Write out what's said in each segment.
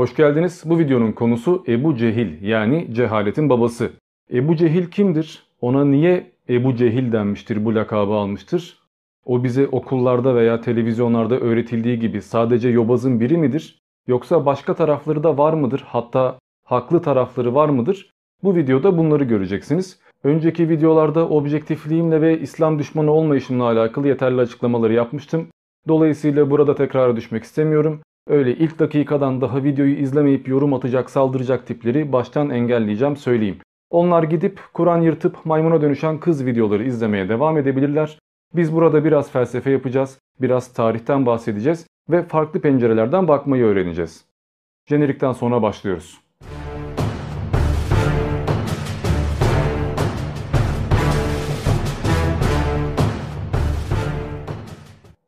Hoş geldiniz. Bu videonun konusu Ebu Cehil yani cehaletin babası. Ebu Cehil kimdir? Ona niye Ebu Cehil denmiştir, bu lakabı almıştır? O bize okullarda veya televizyonlarda öğretildiği gibi sadece yobazın biri midir? Yoksa başka tarafları da var mıdır? Hatta haklı tarafları var mıdır? Bu videoda bunları göreceksiniz. Önceki videolarda objektifliğimle ve İslam düşmanı olmayışımla alakalı yeterli açıklamaları yapmıştım. Dolayısıyla burada tekrara düşmek istemiyorum. Öyle ilk dakikadan daha videoyu izlemeyip yorum atacak, saldıracak tipleri baştan engelleyeceğim söyleyeyim. Onlar gidip Kur'an yırtıp maymuna dönüşen kız videoları izlemeye devam edebilirler. Biz burada biraz felsefe yapacağız, biraz tarihten bahsedeceğiz ve farklı pencerelerden bakmayı öğreneceğiz. Jenerikten sonra başlıyoruz.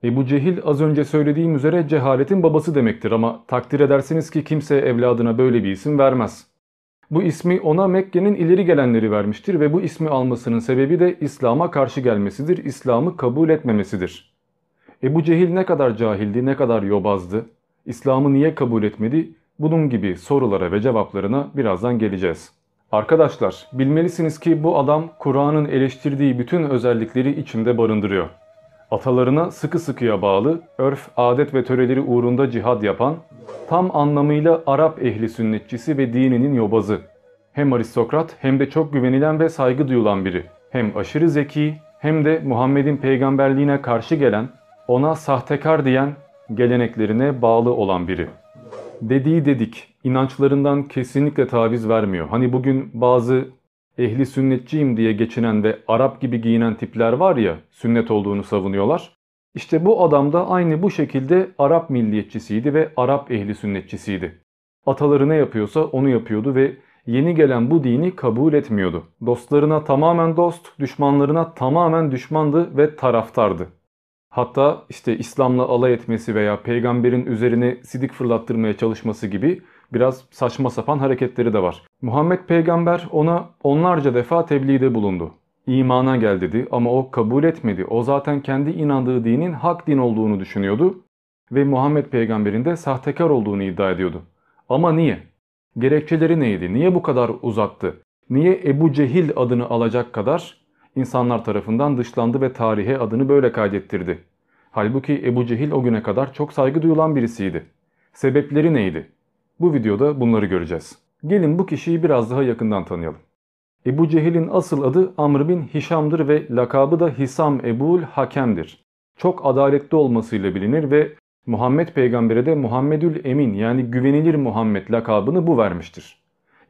Ebu Cehil az önce söylediğim üzere cehaletin babası demektir ama takdir edersiniz ki kimse evladına böyle bir isim vermez. Bu ismi ona Mekke'nin ileri gelenleri vermiştir ve bu ismi almasının sebebi de İslam'a karşı gelmesidir, İslam'ı kabul etmemesidir. Ebu Cehil ne kadar cahildi, ne kadar yobazdı, İslam'ı niye kabul etmedi, bunun gibi sorulara ve cevaplarına birazdan geleceğiz. Arkadaşlar bilmelisiniz ki bu adam Kur'an'ın eleştirdiği bütün özellikleri içinde barındırıyor. Atalarına sıkı sıkıya bağlı, örf, adet ve töreleri uğrunda cihad yapan, tam anlamıyla Arap ehli sünnetçisi ve dininin yobazı. Hem aristokrat hem de çok güvenilen ve saygı duyulan biri. Hem aşırı zeki hem de Muhammed'in peygamberliğine karşı gelen, ona sahtekar diyen, geleneklerine bağlı olan biri. Dediği dedik, inançlarından kesinlikle taviz vermiyor. Hani bugün bazı ehli sünnetçiyim diye geçinen ve Arap gibi giyinen tipler var ya sünnet olduğunu savunuyorlar. İşte bu adam da aynı bu şekilde Arap milliyetçisiydi ve Arap ehli sünnetçisiydi. Ataları ne yapıyorsa onu yapıyordu ve yeni gelen bu dini kabul etmiyordu. Dostlarına tamamen dost, düşmanlarına tamamen düşmandı ve taraftardı. Hatta işte İslam'la alay etmesi veya peygamberin üzerine sidik fırlattırmaya çalışması gibi biraz saçma sapan hareketleri de var. Muhammed peygamber ona onlarca defa tebliğde bulundu. İmana gel dedi ama o kabul etmedi. O zaten kendi inandığı dinin hak din olduğunu düşünüyordu ve Muhammed peygamberin de sahtekar olduğunu iddia ediyordu. Ama niye? Gerekçeleri neydi? Niye bu kadar uzattı? Niye Ebu Cehil adını alacak kadar insanlar tarafından dışlandı ve tarihe adını böyle kaydettirdi? Halbuki Ebu Cehil o güne kadar çok saygı duyulan birisiydi. Sebepleri neydi? Bu videoda bunları göreceğiz. Gelin bu kişiyi biraz daha yakından tanıyalım. Ebu Cehil'in asıl adı Amr bin Hişam'dır ve lakabı da Hisam Ebul Hakem'dir. Çok adaletli olmasıyla bilinir ve Muhammed peygambere de Muhammedül Emin yani güvenilir Muhammed lakabını bu vermiştir.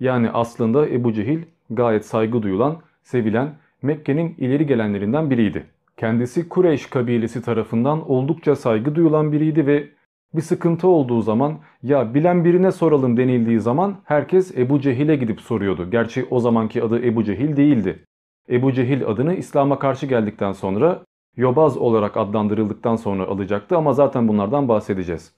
Yani aslında Ebu Cehil gayet saygı duyulan, sevilen Mekke'nin ileri gelenlerinden biriydi. Kendisi Kureyş kabilesi tarafından oldukça saygı duyulan biriydi ve bir sıkıntı olduğu zaman ya bilen birine soralım denildiği zaman herkes Ebu Cehil'e gidip soruyordu. Gerçi o zamanki adı Ebu Cehil değildi. Ebu Cehil adını İslam'a karşı geldikten sonra Yobaz olarak adlandırıldıktan sonra alacaktı ama zaten bunlardan bahsedeceğiz.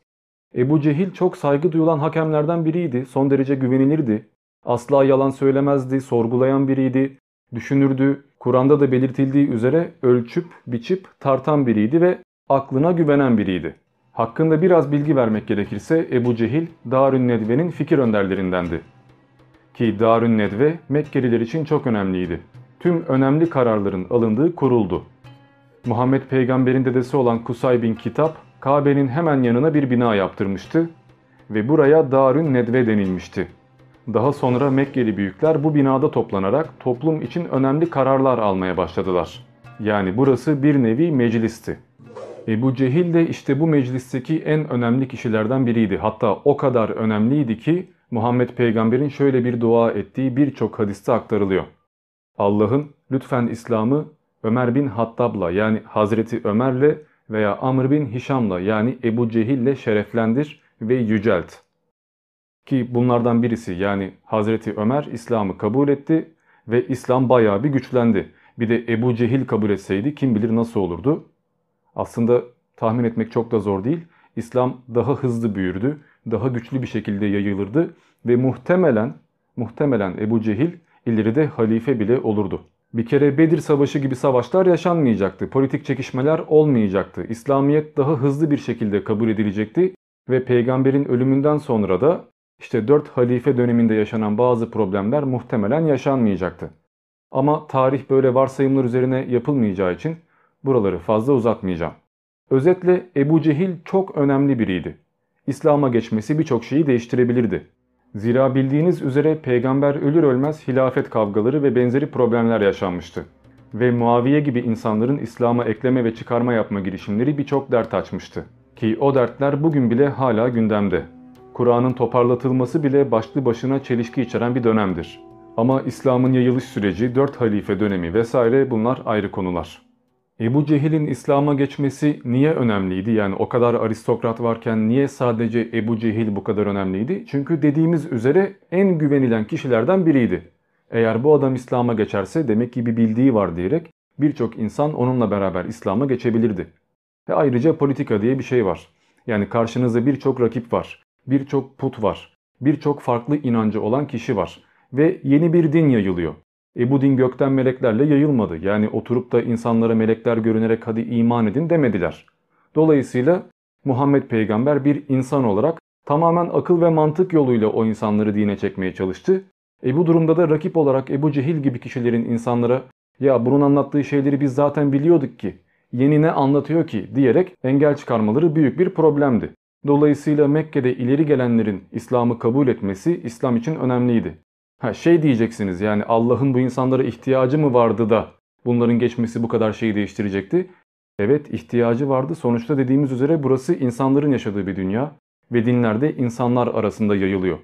Ebu Cehil çok saygı duyulan hakemlerden biriydi. Son derece güvenilirdi. Asla yalan söylemezdi, sorgulayan biriydi. Düşünürdü. Kur'an'da da belirtildiği üzere ölçüp, biçip, tartan biriydi ve aklına güvenen biriydi. Hakkında biraz bilgi vermek gerekirse Ebu Cehil Darün Nedve'nin fikir önderlerindendi. Ki Darün Nedve Mekkeliler için çok önemliydi. Tüm önemli kararların alındığı kuruldu. Muhammed peygamberin dedesi olan Kusay bin Kitap Kabe'nin hemen yanına bir bina yaptırmıştı ve buraya Darün Nedve denilmişti. Daha sonra Mekkeli büyükler bu binada toplanarak toplum için önemli kararlar almaya başladılar. Yani burası bir nevi meclisti. Ebu Cehil de işte bu meclisteki en önemli kişilerden biriydi. Hatta o kadar önemliydi ki Muhammed peygamberin şöyle bir dua ettiği birçok hadiste aktarılıyor. Allah'ın lütfen İslam'ı Ömer bin Hattab'la yani Hazreti Ömer'le veya Amr bin Hişam'la yani Ebu Cehil'le şereflendir ve yücelt. Ki bunlardan birisi yani Hazreti Ömer İslam'ı kabul etti ve İslam bayağı bir güçlendi. Bir de Ebu Cehil kabul etseydi kim bilir nasıl olurdu. Aslında tahmin etmek çok da zor değil. İslam daha hızlı büyürdü, daha güçlü bir şekilde yayılırdı ve muhtemelen muhtemelen Ebu Cehil ileride halife bile olurdu. Bir kere Bedir Savaşı gibi savaşlar yaşanmayacaktı. Politik çekişmeler olmayacaktı. İslamiyet daha hızlı bir şekilde kabul edilecekti ve peygamberin ölümünden sonra da işte 4 halife döneminde yaşanan bazı problemler muhtemelen yaşanmayacaktı. Ama tarih böyle varsayımlar üzerine yapılmayacağı için buraları fazla uzatmayacağım. Özetle Ebu Cehil çok önemli biriydi. İslam'a geçmesi birçok şeyi değiştirebilirdi. Zira bildiğiniz üzere peygamber ölür ölmez hilafet kavgaları ve benzeri problemler yaşanmıştı. Ve Muaviye gibi insanların İslam'a ekleme ve çıkarma yapma girişimleri birçok dert açmıştı. Ki o dertler bugün bile hala gündemde. Kur'an'ın toparlatılması bile başlı başına çelişki içeren bir dönemdir. Ama İslam'ın yayılış süreci, dört halife dönemi vesaire bunlar ayrı konular. Ebu Cehil'in İslam'a geçmesi niye önemliydi? Yani o kadar aristokrat varken niye sadece Ebu Cehil bu kadar önemliydi? Çünkü dediğimiz üzere en güvenilen kişilerden biriydi. Eğer bu adam İslam'a geçerse demek ki bir bildiği var diyerek birçok insan onunla beraber İslam'a geçebilirdi. Ve ayrıca politika diye bir şey var. Yani karşınızda birçok rakip var, birçok put var, birçok farklı inancı olan kişi var ve yeni bir din yayılıyor. E bu din gökten meleklerle yayılmadı. Yani oturup da insanlara melekler görünerek hadi iman edin demediler. Dolayısıyla Muhammed peygamber bir insan olarak tamamen akıl ve mantık yoluyla o insanları dine çekmeye çalıştı. E bu durumda da rakip olarak Ebu Cehil gibi kişilerin insanlara ya bunun anlattığı şeyleri biz zaten biliyorduk ki yeni ne anlatıyor ki diyerek engel çıkarmaları büyük bir problemdi. Dolayısıyla Mekke'de ileri gelenlerin İslam'ı kabul etmesi İslam için önemliydi. Ha şey diyeceksiniz yani Allah'ın bu insanlara ihtiyacı mı vardı da bunların geçmesi bu kadar şeyi değiştirecekti? Evet ihtiyacı vardı. Sonuçta dediğimiz üzere burası insanların yaşadığı bir dünya ve dinlerde insanlar arasında yayılıyor.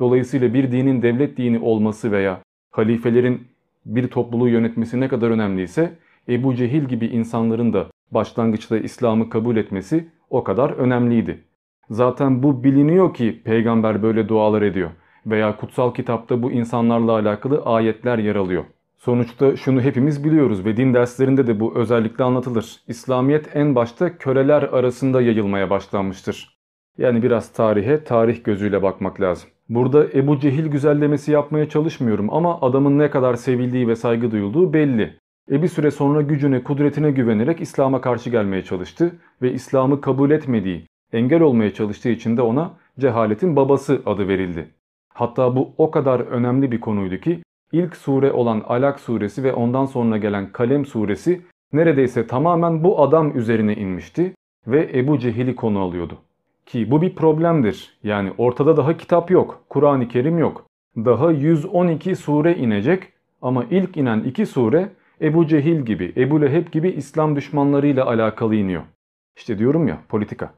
Dolayısıyla bir dinin devlet dini olması veya halifelerin bir topluluğu yönetmesi ne kadar önemliyse Ebu Cehil gibi insanların da başlangıçta İslam'ı kabul etmesi o kadar önemliydi. Zaten bu biliniyor ki peygamber böyle dualar ediyor veya kutsal kitapta bu insanlarla alakalı ayetler yer alıyor. Sonuçta şunu hepimiz biliyoruz ve din derslerinde de bu özellikle anlatılır. İslamiyet en başta köleler arasında yayılmaya başlanmıştır. Yani biraz tarihe tarih gözüyle bakmak lazım. Burada Ebu Cehil güzellemesi yapmaya çalışmıyorum ama adamın ne kadar sevildiği ve saygı duyulduğu belli. E bir süre sonra gücüne, kudretine güvenerek İslam'a karşı gelmeye çalıştı ve İslam'ı kabul etmediği, engel olmaya çalıştığı için de ona cehaletin babası adı verildi. Hatta bu o kadar önemli bir konuydu ki ilk sure olan Alak suresi ve ondan sonra gelen Kalem suresi neredeyse tamamen bu adam üzerine inmişti ve Ebu Cehil'i konu alıyordu. Ki bu bir problemdir. Yani ortada daha kitap yok, Kur'an-ı Kerim yok. Daha 112 sure inecek ama ilk inen iki sure Ebu Cehil gibi, Ebu Leheb gibi İslam düşmanlarıyla alakalı iniyor. İşte diyorum ya politika.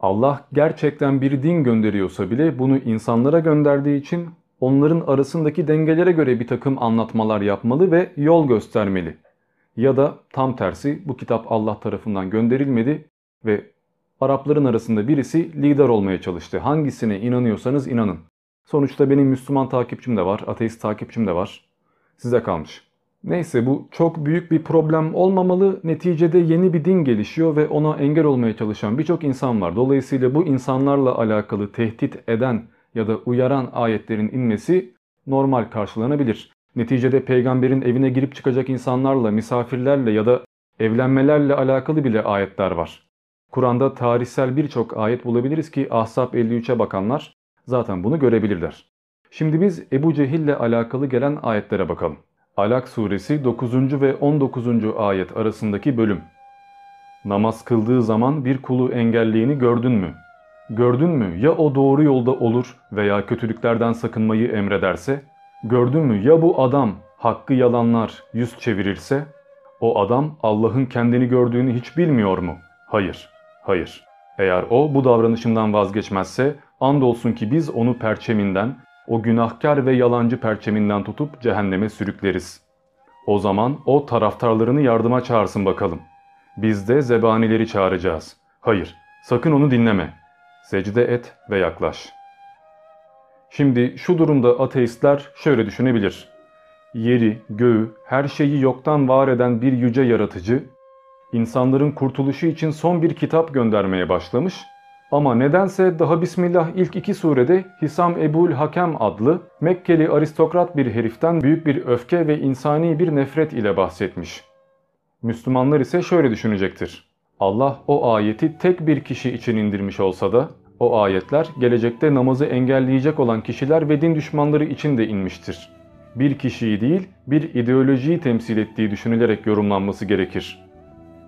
Allah gerçekten bir din gönderiyorsa bile bunu insanlara gönderdiği için onların arasındaki dengelere göre bir takım anlatmalar yapmalı ve yol göstermeli. Ya da tam tersi bu kitap Allah tarafından gönderilmedi ve Arapların arasında birisi lider olmaya çalıştı. Hangisine inanıyorsanız inanın. Sonuçta benim Müslüman takipçim de var, ateist takipçim de var. Size kalmış. Neyse bu çok büyük bir problem olmamalı. Neticede yeni bir din gelişiyor ve ona engel olmaya çalışan birçok insan var. Dolayısıyla bu insanlarla alakalı tehdit eden ya da uyaran ayetlerin inmesi normal karşılanabilir. Neticede peygamberin evine girip çıkacak insanlarla, misafirlerle ya da evlenmelerle alakalı bile ayetler var. Kur'an'da tarihsel birçok ayet bulabiliriz ki Ahzab 53'e bakanlar zaten bunu görebilirler. Şimdi biz Ebu Cehil ile alakalı gelen ayetlere bakalım. Alak suresi 9. ve 19. ayet arasındaki bölüm. Namaz kıldığı zaman bir kulu engelleyeni gördün mü? Gördün mü ya o doğru yolda olur veya kötülüklerden sakınmayı emrederse? Gördün mü ya bu adam hakkı yalanlar yüz çevirirse? O adam Allah'ın kendini gördüğünü hiç bilmiyor mu? Hayır, hayır. Eğer o bu davranışından vazgeçmezse andolsun ki biz onu perçeminden, o günahkar ve yalancı perçeminden tutup cehenneme sürükleriz. O zaman o taraftarlarını yardıma çağırsın bakalım. Biz de zebanileri çağıracağız. Hayır, sakın onu dinleme. Secde et ve yaklaş. Şimdi şu durumda ateistler şöyle düşünebilir. Yeri, göğü, her şeyi yoktan var eden bir yüce yaratıcı, insanların kurtuluşu için son bir kitap göndermeye başlamış ama nedense daha Bismillah ilk iki surede Hisam Ebul Hakem adlı Mekkeli aristokrat bir heriften büyük bir öfke ve insani bir nefret ile bahsetmiş. Müslümanlar ise şöyle düşünecektir. Allah o ayeti tek bir kişi için indirmiş olsa da O ayetler gelecekte namazı engelleyecek olan kişiler ve din düşmanları için de inmiştir. Bir kişiyi değil bir ideolojiyi temsil ettiği düşünülerek yorumlanması gerekir.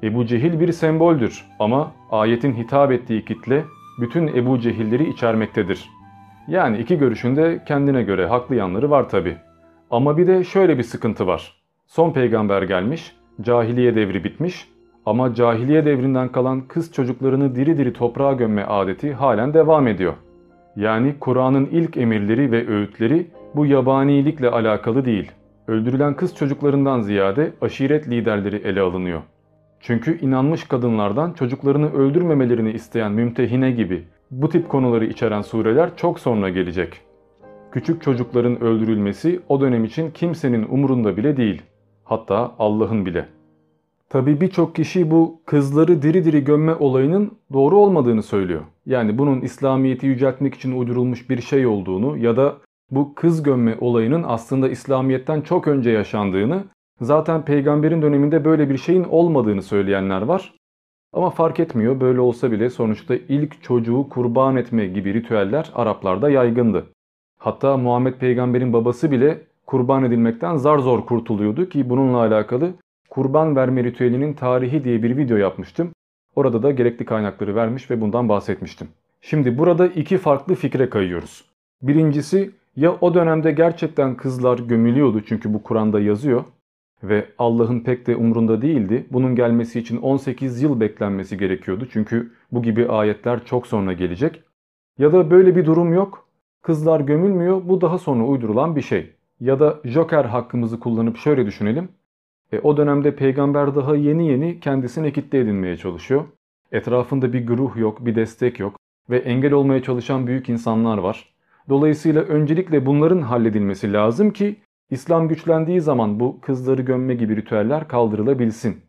Ebu Cehil bir semboldür ama ayetin hitap ettiği kitle bütün Ebu Cehilleri içermektedir. Yani iki görüşünde kendine göre haklı yanları var tabi. Ama bir de şöyle bir sıkıntı var. Son peygamber gelmiş, cahiliye devri bitmiş ama cahiliye devrinden kalan kız çocuklarını diri diri toprağa gömme adeti halen devam ediyor. Yani Kur'an'ın ilk emirleri ve öğütleri bu yabanilikle alakalı değil. Öldürülen kız çocuklarından ziyade aşiret liderleri ele alınıyor. Çünkü inanmış kadınlardan çocuklarını öldürmemelerini isteyen mümtehine gibi bu tip konuları içeren sureler çok sonra gelecek. Küçük çocukların öldürülmesi o dönem için kimsenin umurunda bile değil. Hatta Allah'ın bile. Tabi birçok kişi bu kızları diri diri gömme olayının doğru olmadığını söylüyor. Yani bunun İslamiyet'i yüceltmek için uydurulmuş bir şey olduğunu ya da bu kız gömme olayının aslında İslamiyet'ten çok önce yaşandığını, zaten peygamberin döneminde böyle bir şeyin olmadığını söyleyenler var. Ama fark etmiyor böyle olsa bile sonuçta ilk çocuğu kurban etme gibi ritüeller Araplarda yaygındı. Hatta Muhammed peygamberin babası bile kurban edilmekten zar zor kurtuluyordu ki bununla alakalı kurban verme ritüelinin tarihi diye bir video yapmıştım. Orada da gerekli kaynakları vermiş ve bundan bahsetmiştim. Şimdi burada iki farklı fikre kayıyoruz. Birincisi ya o dönemde gerçekten kızlar gömülüyordu çünkü bu Kur'an'da yazıyor ve Allah'ın pek de umrunda değildi. Bunun gelmesi için 18 yıl beklenmesi gerekiyordu çünkü bu gibi ayetler çok sonra gelecek. Ya da böyle bir durum yok. Kızlar gömülmüyor bu daha sonra uydurulan bir şey. Ya da Joker hakkımızı kullanıp şöyle düşünelim. E, o dönemde peygamber daha yeni yeni kendisine kitle edinmeye çalışıyor. Etrafında bir güruh yok, bir destek yok ve engel olmaya çalışan büyük insanlar var. Dolayısıyla öncelikle bunların halledilmesi lazım ki İslam güçlendiği zaman bu kızları gömme gibi ritüeller kaldırılabilsin.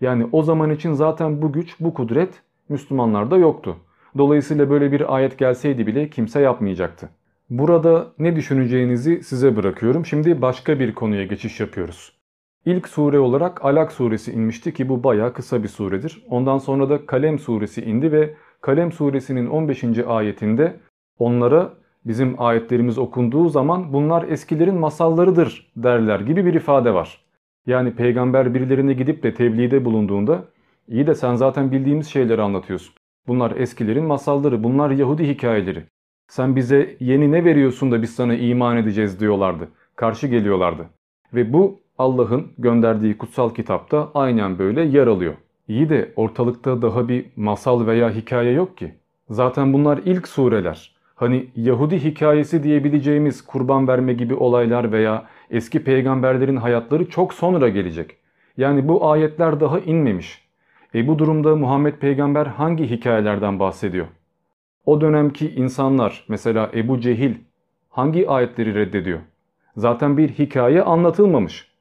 Yani o zaman için zaten bu güç, bu kudret Müslümanlarda yoktu. Dolayısıyla böyle bir ayet gelseydi bile kimse yapmayacaktı. Burada ne düşüneceğinizi size bırakıyorum. Şimdi başka bir konuya geçiş yapıyoruz. İlk sure olarak Alak suresi inmişti ki bu baya kısa bir suredir. Ondan sonra da Kalem suresi indi ve Kalem suresinin 15. ayetinde onlara bizim ayetlerimiz okunduğu zaman bunlar eskilerin masallarıdır derler gibi bir ifade var. Yani peygamber birilerine gidip de tebliğde bulunduğunda iyi de sen zaten bildiğimiz şeyleri anlatıyorsun. Bunlar eskilerin masalları, bunlar Yahudi hikayeleri. Sen bize yeni ne veriyorsun da biz sana iman edeceğiz diyorlardı. Karşı geliyorlardı. Ve bu Allah'ın gönderdiği kutsal kitapta aynen böyle yer alıyor. İyi de ortalıkta daha bir masal veya hikaye yok ki. Zaten bunlar ilk sureler. Hani Yahudi hikayesi diyebileceğimiz kurban verme gibi olaylar veya eski peygamberlerin hayatları çok sonra gelecek. Yani bu ayetler daha inmemiş. E bu durumda Muhammed peygamber hangi hikayelerden bahsediyor? O dönemki insanlar mesela Ebu Cehil hangi ayetleri reddediyor? Zaten bir hikaye anlatılmamış.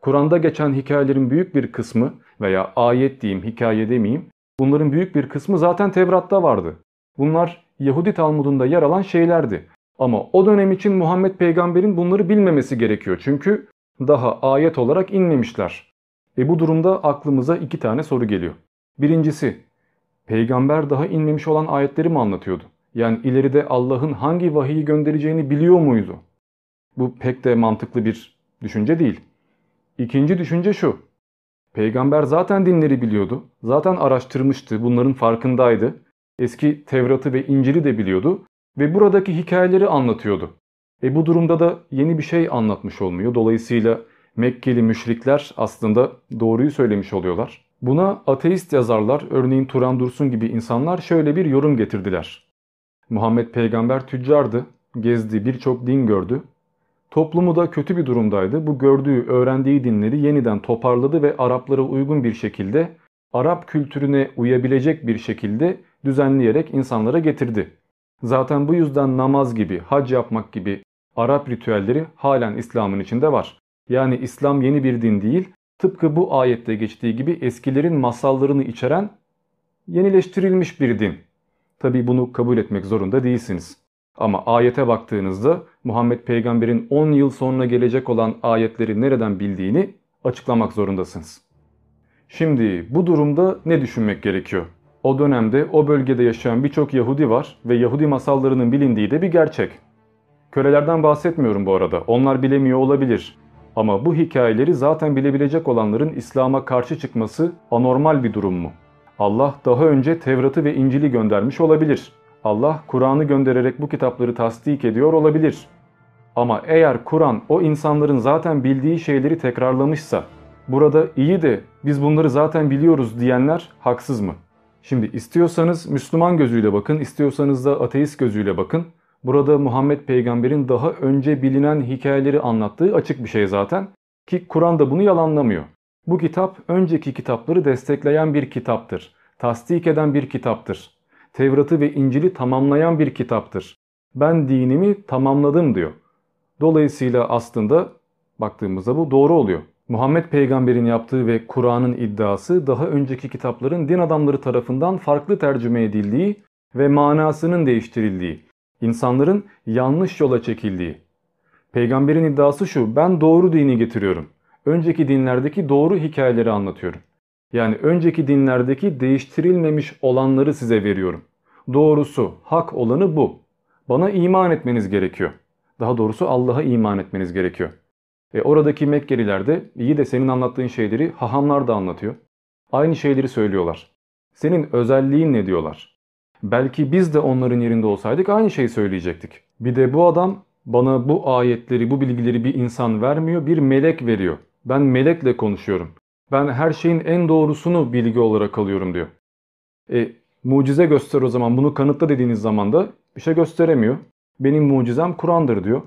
Kur'an'da geçen hikayelerin büyük bir kısmı veya ayet diyeyim hikaye demeyeyim bunların büyük bir kısmı zaten Tevrat'ta vardı. Bunlar Yahudi Talmud'unda yer alan şeylerdi. Ama o dönem için Muhammed peygamberin bunları bilmemesi gerekiyor. Çünkü daha ayet olarak inmemişler. E bu durumda aklımıza iki tane soru geliyor. Birincisi, peygamber daha inmemiş olan ayetleri mi anlatıyordu? Yani ileride Allah'ın hangi vahiyi göndereceğini biliyor muydu? Bu pek de mantıklı bir düşünce değil. İkinci düşünce şu. Peygamber zaten dinleri biliyordu. Zaten araştırmıştı. Bunların farkındaydı. Eski Tevrat'ı ve İncil'i de biliyordu. Ve buradaki hikayeleri anlatıyordu. E bu durumda da yeni bir şey anlatmış olmuyor. Dolayısıyla Mekkeli müşrikler aslında doğruyu söylemiş oluyorlar. Buna ateist yazarlar, örneğin Turan Dursun gibi insanlar şöyle bir yorum getirdiler. Muhammed peygamber tüccardı, gezdi, birçok din gördü Toplumu da kötü bir durumdaydı. Bu gördüğü, öğrendiği dinleri yeniden toparladı ve Araplara uygun bir şekilde, Arap kültürüne uyabilecek bir şekilde düzenleyerek insanlara getirdi. Zaten bu yüzden namaz gibi, hac yapmak gibi Arap ritüelleri halen İslam'ın içinde var. Yani İslam yeni bir din değil, tıpkı bu ayette geçtiği gibi eskilerin masallarını içeren yenileştirilmiş bir din. Tabi bunu kabul etmek zorunda değilsiniz. Ama ayete baktığınızda Muhammed peygamberin 10 yıl sonra gelecek olan ayetleri nereden bildiğini açıklamak zorundasınız. Şimdi bu durumda ne düşünmek gerekiyor? O dönemde o bölgede yaşayan birçok Yahudi var ve Yahudi masallarının bilindiği de bir gerçek. Kölelerden bahsetmiyorum bu arada. Onlar bilemiyor olabilir. Ama bu hikayeleri zaten bilebilecek olanların İslam'a karşı çıkması anormal bir durum mu? Allah daha önce Tevrat'ı ve İncil'i göndermiş olabilir. Allah Kur'an'ı göndererek bu kitapları tasdik ediyor olabilir. Ama eğer Kur'an o insanların zaten bildiği şeyleri tekrarlamışsa, burada iyi de biz bunları zaten biliyoruz diyenler haksız mı? Şimdi istiyorsanız Müslüman gözüyle bakın, istiyorsanız da ateist gözüyle bakın. Burada Muhammed peygamberin daha önce bilinen hikayeleri anlattığı açık bir şey zaten. Ki Kur'an da bunu yalanlamıyor. Bu kitap önceki kitapları destekleyen bir kitaptır. Tasdik eden bir kitaptır. Tevrat'ı ve İncil'i tamamlayan bir kitaptır. Ben dinimi tamamladım diyor. Dolayısıyla aslında baktığımızda bu doğru oluyor. Muhammed peygamberin yaptığı ve Kur'an'ın iddiası daha önceki kitapların din adamları tarafından farklı tercüme edildiği ve manasının değiştirildiği, insanların yanlış yola çekildiği. Peygamberin iddiası şu, ben doğru dini getiriyorum. Önceki dinlerdeki doğru hikayeleri anlatıyorum. Yani önceki dinlerdeki değiştirilmemiş olanları size veriyorum. Doğrusu, hak olanı bu. Bana iman etmeniz gerekiyor. Daha doğrusu Allah'a iman etmeniz gerekiyor. E oradaki Mekkeliler de iyi de senin anlattığın şeyleri hahamlar da anlatıyor. Aynı şeyleri söylüyorlar. Senin özelliğin ne diyorlar. Belki biz de onların yerinde olsaydık aynı şeyi söyleyecektik. Bir de bu adam bana bu ayetleri, bu bilgileri bir insan vermiyor, bir melek veriyor. Ben melekle konuşuyorum. Ben her şeyin en doğrusunu bilgi olarak alıyorum diyor. E mucize göster o zaman bunu kanıtla dediğiniz zaman da bir şey gösteremiyor. Benim mucizem Kur'an'dır diyor.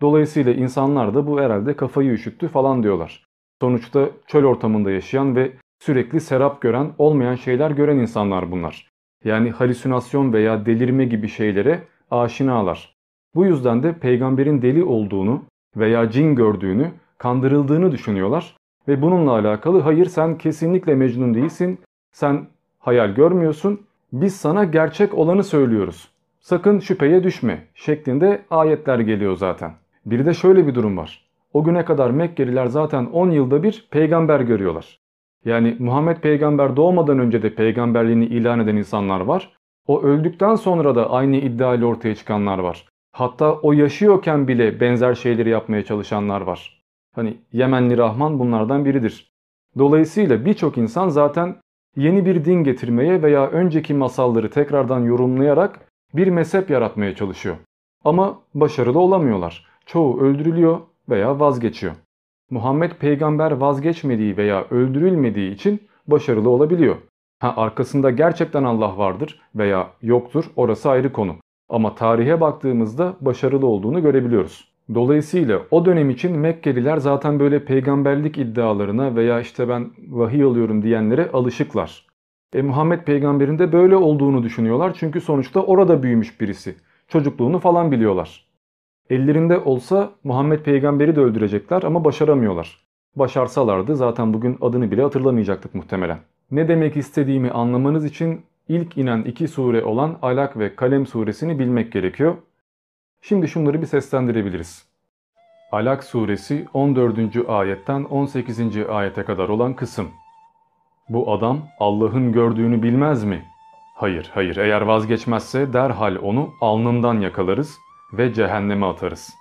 Dolayısıyla insanlar da bu herhalde kafayı üşüttü falan diyorlar. Sonuçta çöl ortamında yaşayan ve sürekli serap gören, olmayan şeyler gören insanlar bunlar. Yani halüsinasyon veya delirme gibi şeylere aşinalar. Bu yüzden de peygamberin deli olduğunu veya cin gördüğünü, kandırıldığını düşünüyorlar. Ve bununla alakalı hayır sen kesinlikle Mecnun değilsin, sen hayal görmüyorsun, biz sana gerçek olanı söylüyoruz. Sakın şüpheye düşme şeklinde ayetler geliyor zaten. Bir de şöyle bir durum var. O güne kadar Mekkeliler zaten 10 yılda bir peygamber görüyorlar. Yani Muhammed peygamber doğmadan önce de peygamberliğini ilan eden insanlar var. O öldükten sonra da aynı iddia ile ortaya çıkanlar var. Hatta o yaşıyorken bile benzer şeyleri yapmaya çalışanlar var. Hani Yemenli Rahman bunlardan biridir. Dolayısıyla birçok insan zaten yeni bir din getirmeye veya önceki masalları tekrardan yorumlayarak bir mezhep yaratmaya çalışıyor. Ama başarılı olamıyorlar. Çoğu öldürülüyor veya vazgeçiyor. Muhammed peygamber vazgeçmediği veya öldürülmediği için başarılı olabiliyor. Ha arkasında gerçekten Allah vardır veya yoktur orası ayrı konu. Ama tarihe baktığımızda başarılı olduğunu görebiliyoruz. Dolayısıyla o dönem için Mekkeliler zaten böyle peygamberlik iddialarına veya işte ben vahiy alıyorum diyenlere alışıklar. E Muhammed peygamberin de böyle olduğunu düşünüyorlar çünkü sonuçta orada büyümüş birisi. Çocukluğunu falan biliyorlar. Ellerinde olsa Muhammed peygamberi de öldürecekler ama başaramıyorlar. Başarsalardı zaten bugün adını bile hatırlamayacaktık muhtemelen. Ne demek istediğimi anlamanız için ilk inen iki sure olan Alak ve Kalem suresini bilmek gerekiyor. Şimdi şunları bir seslendirebiliriz. Alak suresi 14. ayetten 18. ayete kadar olan kısım. Bu adam Allah'ın gördüğünü bilmez mi? Hayır, hayır. Eğer vazgeçmezse derhal onu alnından yakalarız ve cehenneme atarız.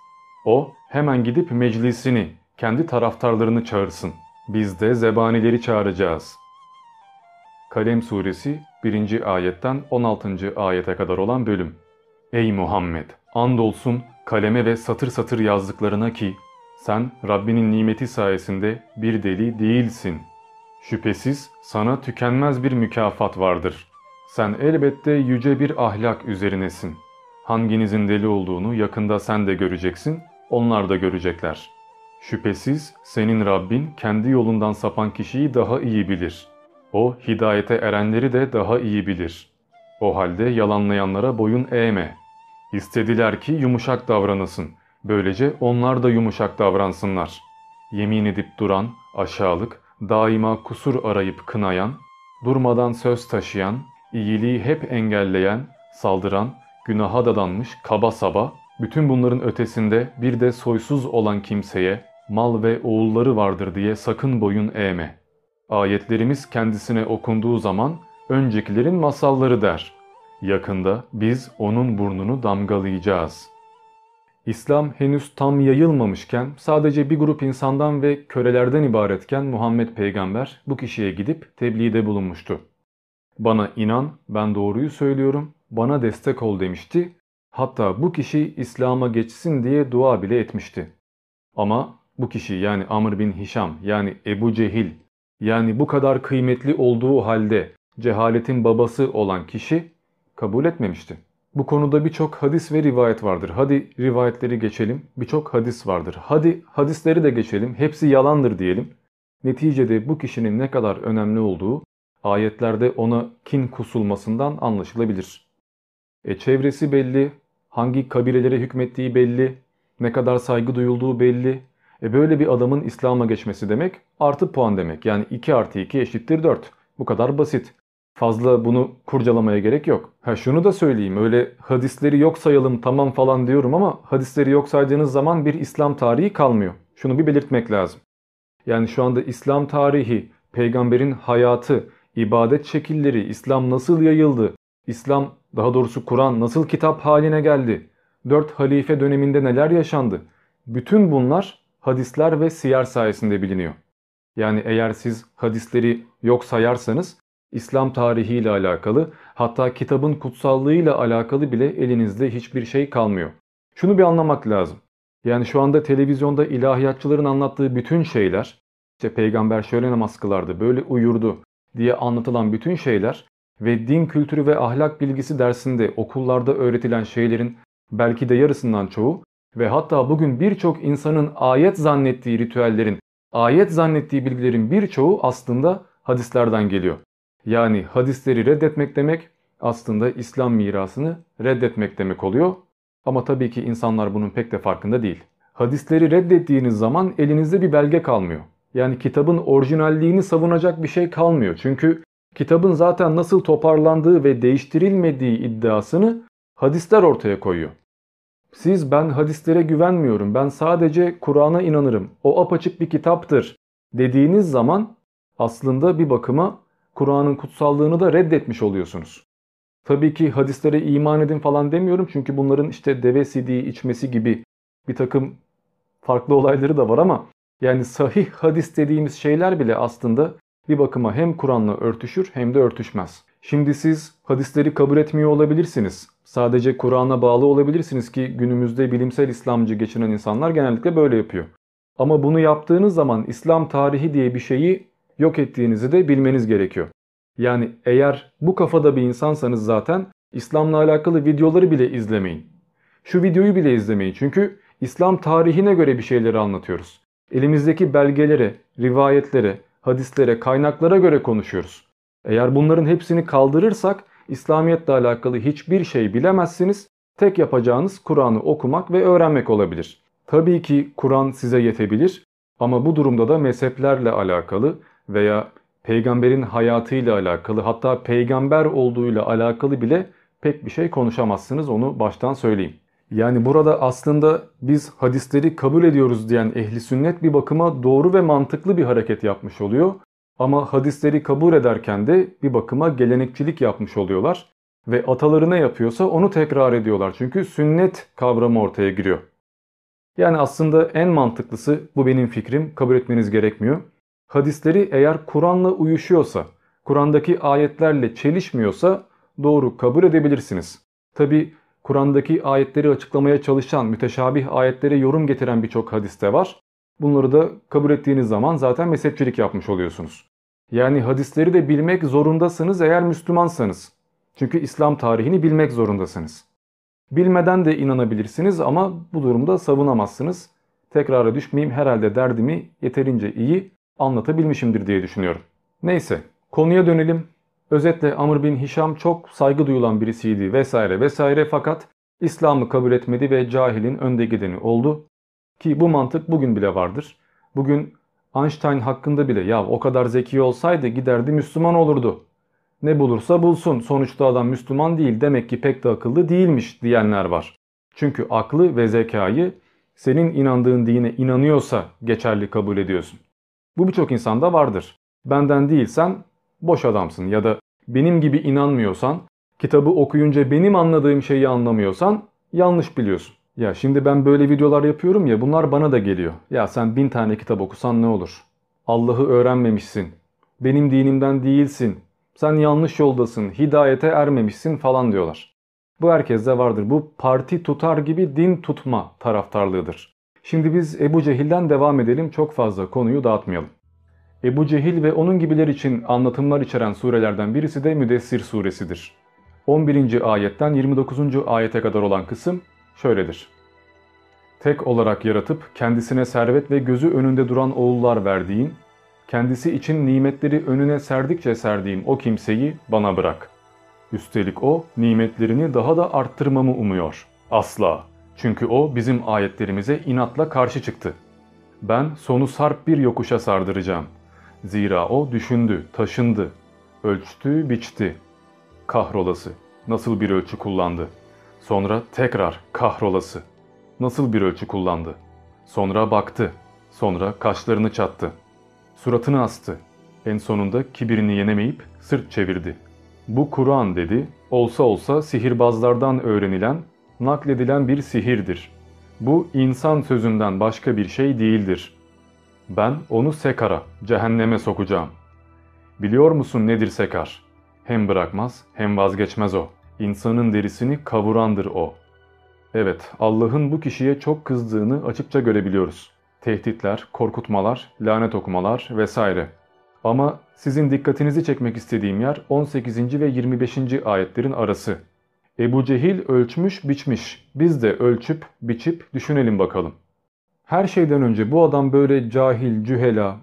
O hemen gidip meclisini, kendi taraftarlarını çağırsın. Biz de zebanileri çağıracağız. Kalem suresi 1. ayetten 16. ayete kadar olan bölüm. Ey Muhammed! Andolsun kaleme ve satır satır yazdıklarına ki sen Rabbinin nimeti sayesinde bir deli değilsin. Şüphesiz sana tükenmez bir mükafat vardır. Sen elbette yüce bir ahlak üzerinesin. Hanginizin deli olduğunu yakında sen de göreceksin, onlar da görecekler. Şüphesiz senin Rabbin kendi yolundan sapan kişiyi daha iyi bilir. O hidayete erenleri de daha iyi bilir. O halde yalanlayanlara boyun eğme. İstediler ki yumuşak davranasın. Böylece onlar da yumuşak davransınlar. Yemin edip duran, aşağılık, daima kusur arayıp kınayan, durmadan söz taşıyan, iyiliği hep engelleyen, saldıran, günaha dadanmış, kaba saba, bütün bunların ötesinde bir de soysuz olan kimseye mal ve oğulları vardır diye sakın boyun eğme. Ayetlerimiz kendisine okunduğu zaman öncekilerin masalları der. Yakında biz onun burnunu damgalayacağız. İslam henüz tam yayılmamışken sadece bir grup insandan ve kölelerden ibaretken Muhammed peygamber bu kişiye gidip tebliğde bulunmuştu. Bana inan ben doğruyu söylüyorum bana destek ol demişti. Hatta bu kişi İslam'a geçsin diye dua bile etmişti. Ama bu kişi yani Amr bin Hişam yani Ebu Cehil yani bu kadar kıymetli olduğu halde cehaletin babası olan kişi kabul etmemişti. Bu konuda birçok hadis ve rivayet vardır. Hadi rivayetleri geçelim. Birçok hadis vardır. Hadi hadisleri de geçelim. Hepsi yalandır diyelim. Neticede bu kişinin ne kadar önemli olduğu ayetlerde ona kin kusulmasından anlaşılabilir. E çevresi belli, hangi kabilelere hükmettiği belli, ne kadar saygı duyulduğu belli. E böyle bir adamın İslam'a geçmesi demek artı puan demek. Yani 2 artı 2 eşittir 4. Bu kadar basit. Fazla bunu kurcalamaya gerek yok. Ha şunu da söyleyeyim öyle hadisleri yok sayalım tamam falan diyorum ama hadisleri yok saydığınız zaman bir İslam tarihi kalmıyor. Şunu bir belirtmek lazım. Yani şu anda İslam tarihi, peygamberin hayatı, ibadet şekilleri, İslam nasıl yayıldı, İslam daha doğrusu Kur'an nasıl kitap haline geldi, dört halife döneminde neler yaşandı. Bütün bunlar hadisler ve siyer sayesinde biliniyor. Yani eğer siz hadisleri yok sayarsanız İslam tarihiyle alakalı hatta kitabın kutsallığıyla alakalı bile elinizde hiçbir şey kalmıyor. Şunu bir anlamak lazım. Yani şu anda televizyonda ilahiyatçıların anlattığı bütün şeyler, işte peygamber şöyle namaz kılardı, böyle uyurdu diye anlatılan bütün şeyler ve din kültürü ve ahlak bilgisi dersinde okullarda öğretilen şeylerin belki de yarısından çoğu ve hatta bugün birçok insanın ayet zannettiği ritüellerin, ayet zannettiği bilgilerin birçoğu aslında hadislerden geliyor. Yani hadisleri reddetmek demek aslında İslam mirasını reddetmek demek oluyor. Ama tabii ki insanlar bunun pek de farkında değil. Hadisleri reddettiğiniz zaman elinizde bir belge kalmıyor. Yani kitabın orijinalliğini savunacak bir şey kalmıyor. Çünkü kitabın zaten nasıl toparlandığı ve değiştirilmediği iddiasını hadisler ortaya koyuyor. Siz ben hadislere güvenmiyorum, ben sadece Kur'an'a inanırım, o apaçık bir kitaptır dediğiniz zaman aslında bir bakıma Kur'an'ın kutsallığını da reddetmiş oluyorsunuz. Tabii ki hadislere iman edin falan demiyorum çünkü bunların işte deve sidiği içmesi gibi bir takım farklı olayları da var ama yani sahih hadis dediğimiz şeyler bile aslında bir bakıma hem Kur'an'la örtüşür hem de örtüşmez. Şimdi siz hadisleri kabul etmiyor olabilirsiniz. Sadece Kur'an'a bağlı olabilirsiniz ki günümüzde bilimsel İslamcı geçinen insanlar genellikle böyle yapıyor. Ama bunu yaptığınız zaman İslam tarihi diye bir şeyi yok ettiğinizi de bilmeniz gerekiyor. Yani eğer bu kafada bir insansanız zaten İslam'la alakalı videoları bile izlemeyin. Şu videoyu bile izlemeyin çünkü İslam tarihine göre bir şeyleri anlatıyoruz. Elimizdeki belgelere, rivayetlere, hadislere, kaynaklara göre konuşuyoruz. Eğer bunların hepsini kaldırırsak İslamiyetle alakalı hiçbir şey bilemezsiniz. Tek yapacağınız Kur'an'ı okumak ve öğrenmek olabilir. Tabii ki Kur'an size yetebilir ama bu durumda da mezheplerle alakalı veya peygamberin hayatıyla alakalı hatta peygamber olduğuyla alakalı bile pek bir şey konuşamazsınız onu baştan söyleyeyim. Yani burada aslında biz hadisleri kabul ediyoruz diyen ehli sünnet bir bakıma doğru ve mantıklı bir hareket yapmış oluyor. Ama hadisleri kabul ederken de bir bakıma gelenekçilik yapmış oluyorlar. Ve ataları ne yapıyorsa onu tekrar ediyorlar. Çünkü sünnet kavramı ortaya giriyor. Yani aslında en mantıklısı bu benim fikrim kabul etmeniz gerekmiyor. Hadisleri eğer Kur'an'la uyuşuyorsa, Kur'an'daki ayetlerle çelişmiyorsa doğru kabul edebilirsiniz. Tabi Kur'an'daki ayetleri açıklamaya çalışan, müteşabih ayetlere yorum getiren birçok hadiste var. Bunları da kabul ettiğiniz zaman zaten mezhepçilik yapmış oluyorsunuz. Yani hadisleri de bilmek zorundasınız eğer Müslümansanız. Çünkü İslam tarihini bilmek zorundasınız. Bilmeden de inanabilirsiniz ama bu durumda savunamazsınız. Tekrara düşmeyeyim herhalde derdimi yeterince iyi anlatabilmişimdir diye düşünüyorum. Neyse konuya dönelim. Özetle Amr bin Hişam çok saygı duyulan birisiydi vesaire vesaire fakat İslam'ı kabul etmedi ve cahilin önde gideni oldu. Ki bu mantık bugün bile vardır. Bugün Einstein hakkında bile ya o kadar zeki olsaydı giderdi Müslüman olurdu. Ne bulursa bulsun sonuçta adam Müslüman değil demek ki pek de akıllı değilmiş diyenler var. Çünkü aklı ve zekayı senin inandığın dine inanıyorsa geçerli kabul ediyorsun. Bu birçok insanda vardır. Benden değilsen boş adamsın ya da benim gibi inanmıyorsan, kitabı okuyunca benim anladığım şeyi anlamıyorsan yanlış biliyorsun. Ya şimdi ben böyle videolar yapıyorum ya bunlar bana da geliyor. Ya sen bin tane kitap okusan ne olur? Allah'ı öğrenmemişsin. Benim dinimden değilsin. Sen yanlış yoldasın. Hidayete ermemişsin falan diyorlar. Bu herkeste vardır. Bu parti tutar gibi din tutma taraftarlığıdır. Şimdi biz Ebu Cehil'den devam edelim. Çok fazla konuyu dağıtmayalım. Ebu Cehil ve onun gibiler için anlatımlar içeren surelerden birisi de Müdessir suresidir. 11. ayetten 29. ayete kadar olan kısım şöyledir. Tek olarak yaratıp kendisine servet ve gözü önünde duran oğullar verdiğin, kendisi için nimetleri önüne serdikçe serdiğim o kimseyi bana bırak. Üstelik o nimetlerini daha da arttırmamı umuyor. Asla. Çünkü o bizim ayetlerimize inatla karşı çıktı. Ben sonu sarp bir yokuşa sardıracağım. Zira o düşündü, taşındı, ölçtü, biçti. Kahrolası. Nasıl bir ölçü kullandı. Sonra tekrar kahrolası. Nasıl bir ölçü kullandı. Sonra baktı. Sonra kaşlarını çattı. Suratını astı. En sonunda kibirini yenemeyip sırt çevirdi. Bu Kur'an dedi, olsa olsa sihirbazlardan öğrenilen, nakledilen bir sihirdir. Bu insan sözünden başka bir şey değildir. Ben onu Sekar'a, cehenneme sokacağım. Biliyor musun nedir Sekar? Hem bırakmaz hem vazgeçmez o. İnsanın derisini kavurandır o. Evet, Allah'ın bu kişiye çok kızdığını açıkça görebiliyoruz. Tehditler, korkutmalar, lanet okumalar vesaire. Ama sizin dikkatinizi çekmek istediğim yer 18. ve 25. ayetlerin arası. Ebu Cehil ölçmüş biçmiş. Biz de ölçüp biçip düşünelim bakalım. Her şeyden önce bu adam böyle cahil, cühela,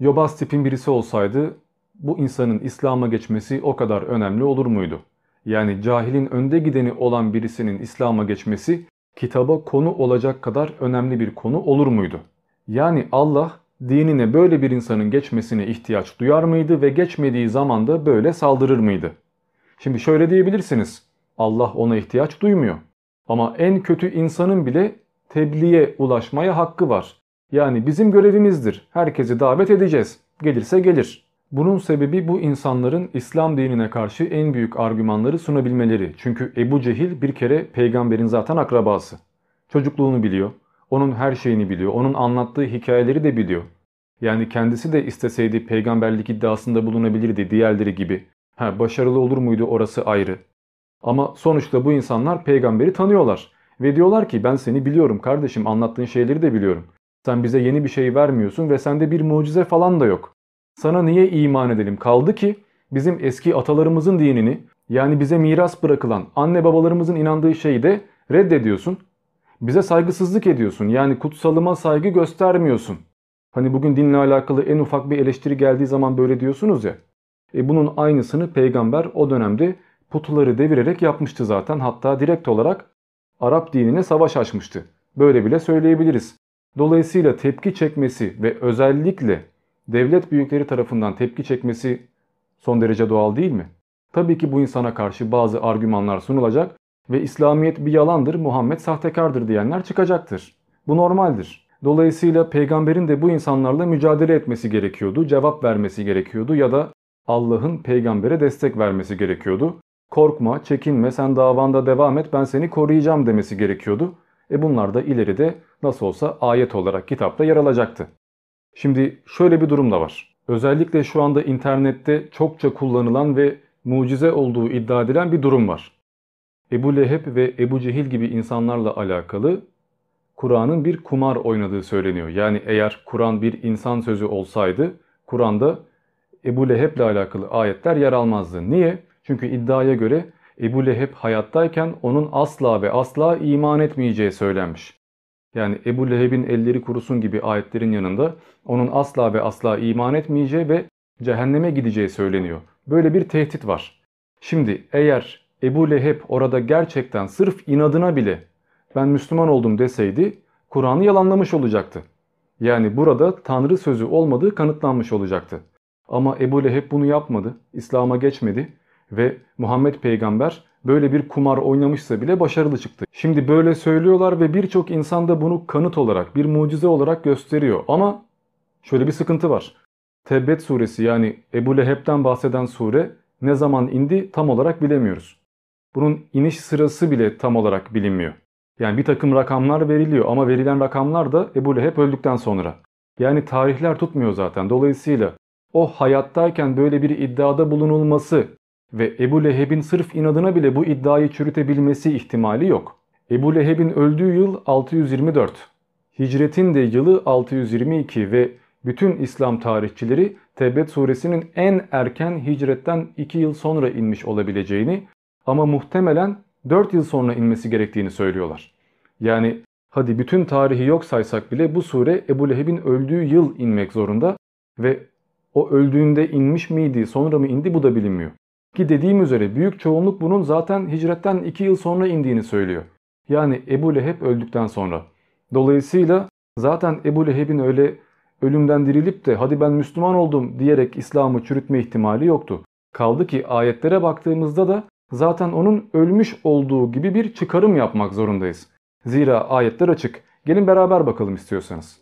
yobaz tipin birisi olsaydı bu insanın İslam'a geçmesi o kadar önemli olur muydu? Yani cahilin önde gideni olan birisinin İslam'a geçmesi kitaba konu olacak kadar önemli bir konu olur muydu? Yani Allah dinine böyle bir insanın geçmesine ihtiyaç duyar mıydı ve geçmediği zaman da böyle saldırır mıydı? Şimdi şöyle diyebilirsiniz. Allah ona ihtiyaç duymuyor. Ama en kötü insanın bile tebliğe ulaşmaya hakkı var. Yani bizim görevimizdir. Herkesi davet edeceğiz. Gelirse gelir. Bunun sebebi bu insanların İslam dinine karşı en büyük argümanları sunabilmeleri. Çünkü Ebu Cehil bir kere peygamberin zaten akrabası. Çocukluğunu biliyor. Onun her şeyini biliyor. Onun anlattığı hikayeleri de biliyor. Yani kendisi de isteseydi peygamberlik iddiasında bulunabilirdi diğerleri gibi. Ha, başarılı olur muydu orası ayrı. Ama sonuçta bu insanlar peygamberi tanıyorlar. Ve diyorlar ki ben seni biliyorum kardeşim anlattığın şeyleri de biliyorum. Sen bize yeni bir şey vermiyorsun ve sende bir mucize falan da yok. Sana niye iman edelim kaldı ki bizim eski atalarımızın dinini yani bize miras bırakılan anne babalarımızın inandığı şeyi de reddediyorsun. Bize saygısızlık ediyorsun yani kutsalıma saygı göstermiyorsun. Hani bugün dinle alakalı en ufak bir eleştiri geldiği zaman böyle diyorsunuz ya. E bunun aynısını peygamber o dönemde putuları devirerek yapmıştı zaten. Hatta direkt olarak Arap dinine savaş açmıştı. Böyle bile söyleyebiliriz. Dolayısıyla tepki çekmesi ve özellikle devlet büyükleri tarafından tepki çekmesi son derece doğal değil mi? Tabii ki bu insana karşı bazı argümanlar sunulacak ve İslamiyet bir yalandır, Muhammed sahtekardır diyenler çıkacaktır. Bu normaldir. Dolayısıyla peygamberin de bu insanlarla mücadele etmesi gerekiyordu, cevap vermesi gerekiyordu ya da Allah'ın peygambere destek vermesi gerekiyordu. Korkma, çekinme, sen davanda devam et, ben seni koruyacağım demesi gerekiyordu. E bunlar da ileride nasıl olsa ayet olarak kitapta yer alacaktı. Şimdi şöyle bir durum da var. Özellikle şu anda internette çokça kullanılan ve mucize olduğu iddia edilen bir durum var. Ebu Leheb ve Ebu Cehil gibi insanlarla alakalı Kur'an'ın bir kumar oynadığı söyleniyor. Yani eğer Kur'an bir insan sözü olsaydı Kur'an'da Ebu Leheb ile alakalı ayetler yer almazdı. Niye? Çünkü iddiaya göre Ebu Leheb hayattayken onun asla ve asla iman etmeyeceği söylenmiş. Yani Ebu Leheb'in elleri kurusun gibi ayetlerin yanında onun asla ve asla iman etmeyeceği ve cehenneme gideceği söyleniyor. Böyle bir tehdit var. Şimdi eğer Ebu Leheb orada gerçekten sırf inadına bile ben Müslüman oldum deseydi Kur'an'ı yalanlamış olacaktı. Yani burada Tanrı sözü olmadığı kanıtlanmış olacaktı. Ama Ebu Leheb bunu yapmadı, İslam'a geçmedi ve Muhammed peygamber böyle bir kumar oynamışsa bile başarılı çıktı. Şimdi böyle söylüyorlar ve birçok insan da bunu kanıt olarak, bir mucize olarak gösteriyor. Ama şöyle bir sıkıntı var. Tebbet suresi yani Ebu Leheb'den bahseden sure ne zaman indi tam olarak bilemiyoruz. Bunun iniş sırası bile tam olarak bilinmiyor. Yani bir takım rakamlar veriliyor ama verilen rakamlar da Ebu Leheb öldükten sonra. Yani tarihler tutmuyor zaten. Dolayısıyla o hayattayken böyle bir iddiada bulunulması ve Ebu Leheb'in sırf inadına bile bu iddiayı çürütebilmesi ihtimali yok. Ebu Leheb'in öldüğü yıl 624. Hicretin de yılı 622 ve bütün İslam tarihçileri Tebbet suresinin en erken hicretten 2 yıl sonra inmiş olabileceğini ama muhtemelen 4 yıl sonra inmesi gerektiğini söylüyorlar. Yani hadi bütün tarihi yok saysak bile bu sure Ebu Leheb'in öldüğü yıl inmek zorunda ve o öldüğünde inmiş miydi sonra mı indi bu da bilinmiyor. Ki dediğim üzere büyük çoğunluk bunun zaten hicretten 2 yıl sonra indiğini söylüyor. Yani Ebu Leheb öldükten sonra. Dolayısıyla zaten Ebu Leheb'in öyle ölümden dirilip de hadi ben Müslüman oldum diyerek İslam'ı çürütme ihtimali yoktu. Kaldı ki ayetlere baktığımızda da zaten onun ölmüş olduğu gibi bir çıkarım yapmak zorundayız. Zira ayetler açık. Gelin beraber bakalım istiyorsanız.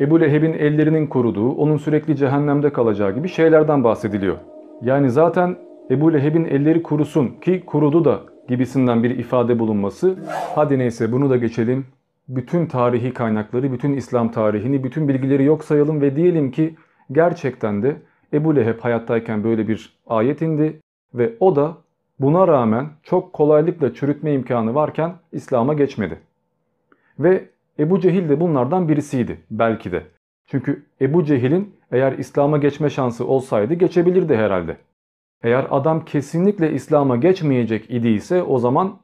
Ebu Leheb'in ellerinin kuruduğu, onun sürekli cehennemde kalacağı gibi şeylerden bahsediliyor. Yani zaten Ebu Leheb'in elleri kurusun ki kurudu da gibisinden bir ifade bulunması. Hadi neyse bunu da geçelim. Bütün tarihi kaynakları, bütün İslam tarihini, bütün bilgileri yok sayalım ve diyelim ki gerçekten de Ebu Leheb hayattayken böyle bir ayet indi ve o da buna rağmen çok kolaylıkla çürütme imkanı varken İslam'a geçmedi. Ve Ebu Cehil de bunlardan birisiydi belki de. Çünkü Ebu Cehil'in eğer İslam'a geçme şansı olsaydı geçebilirdi herhalde. Eğer adam kesinlikle İslam'a geçmeyecek idiyse o zaman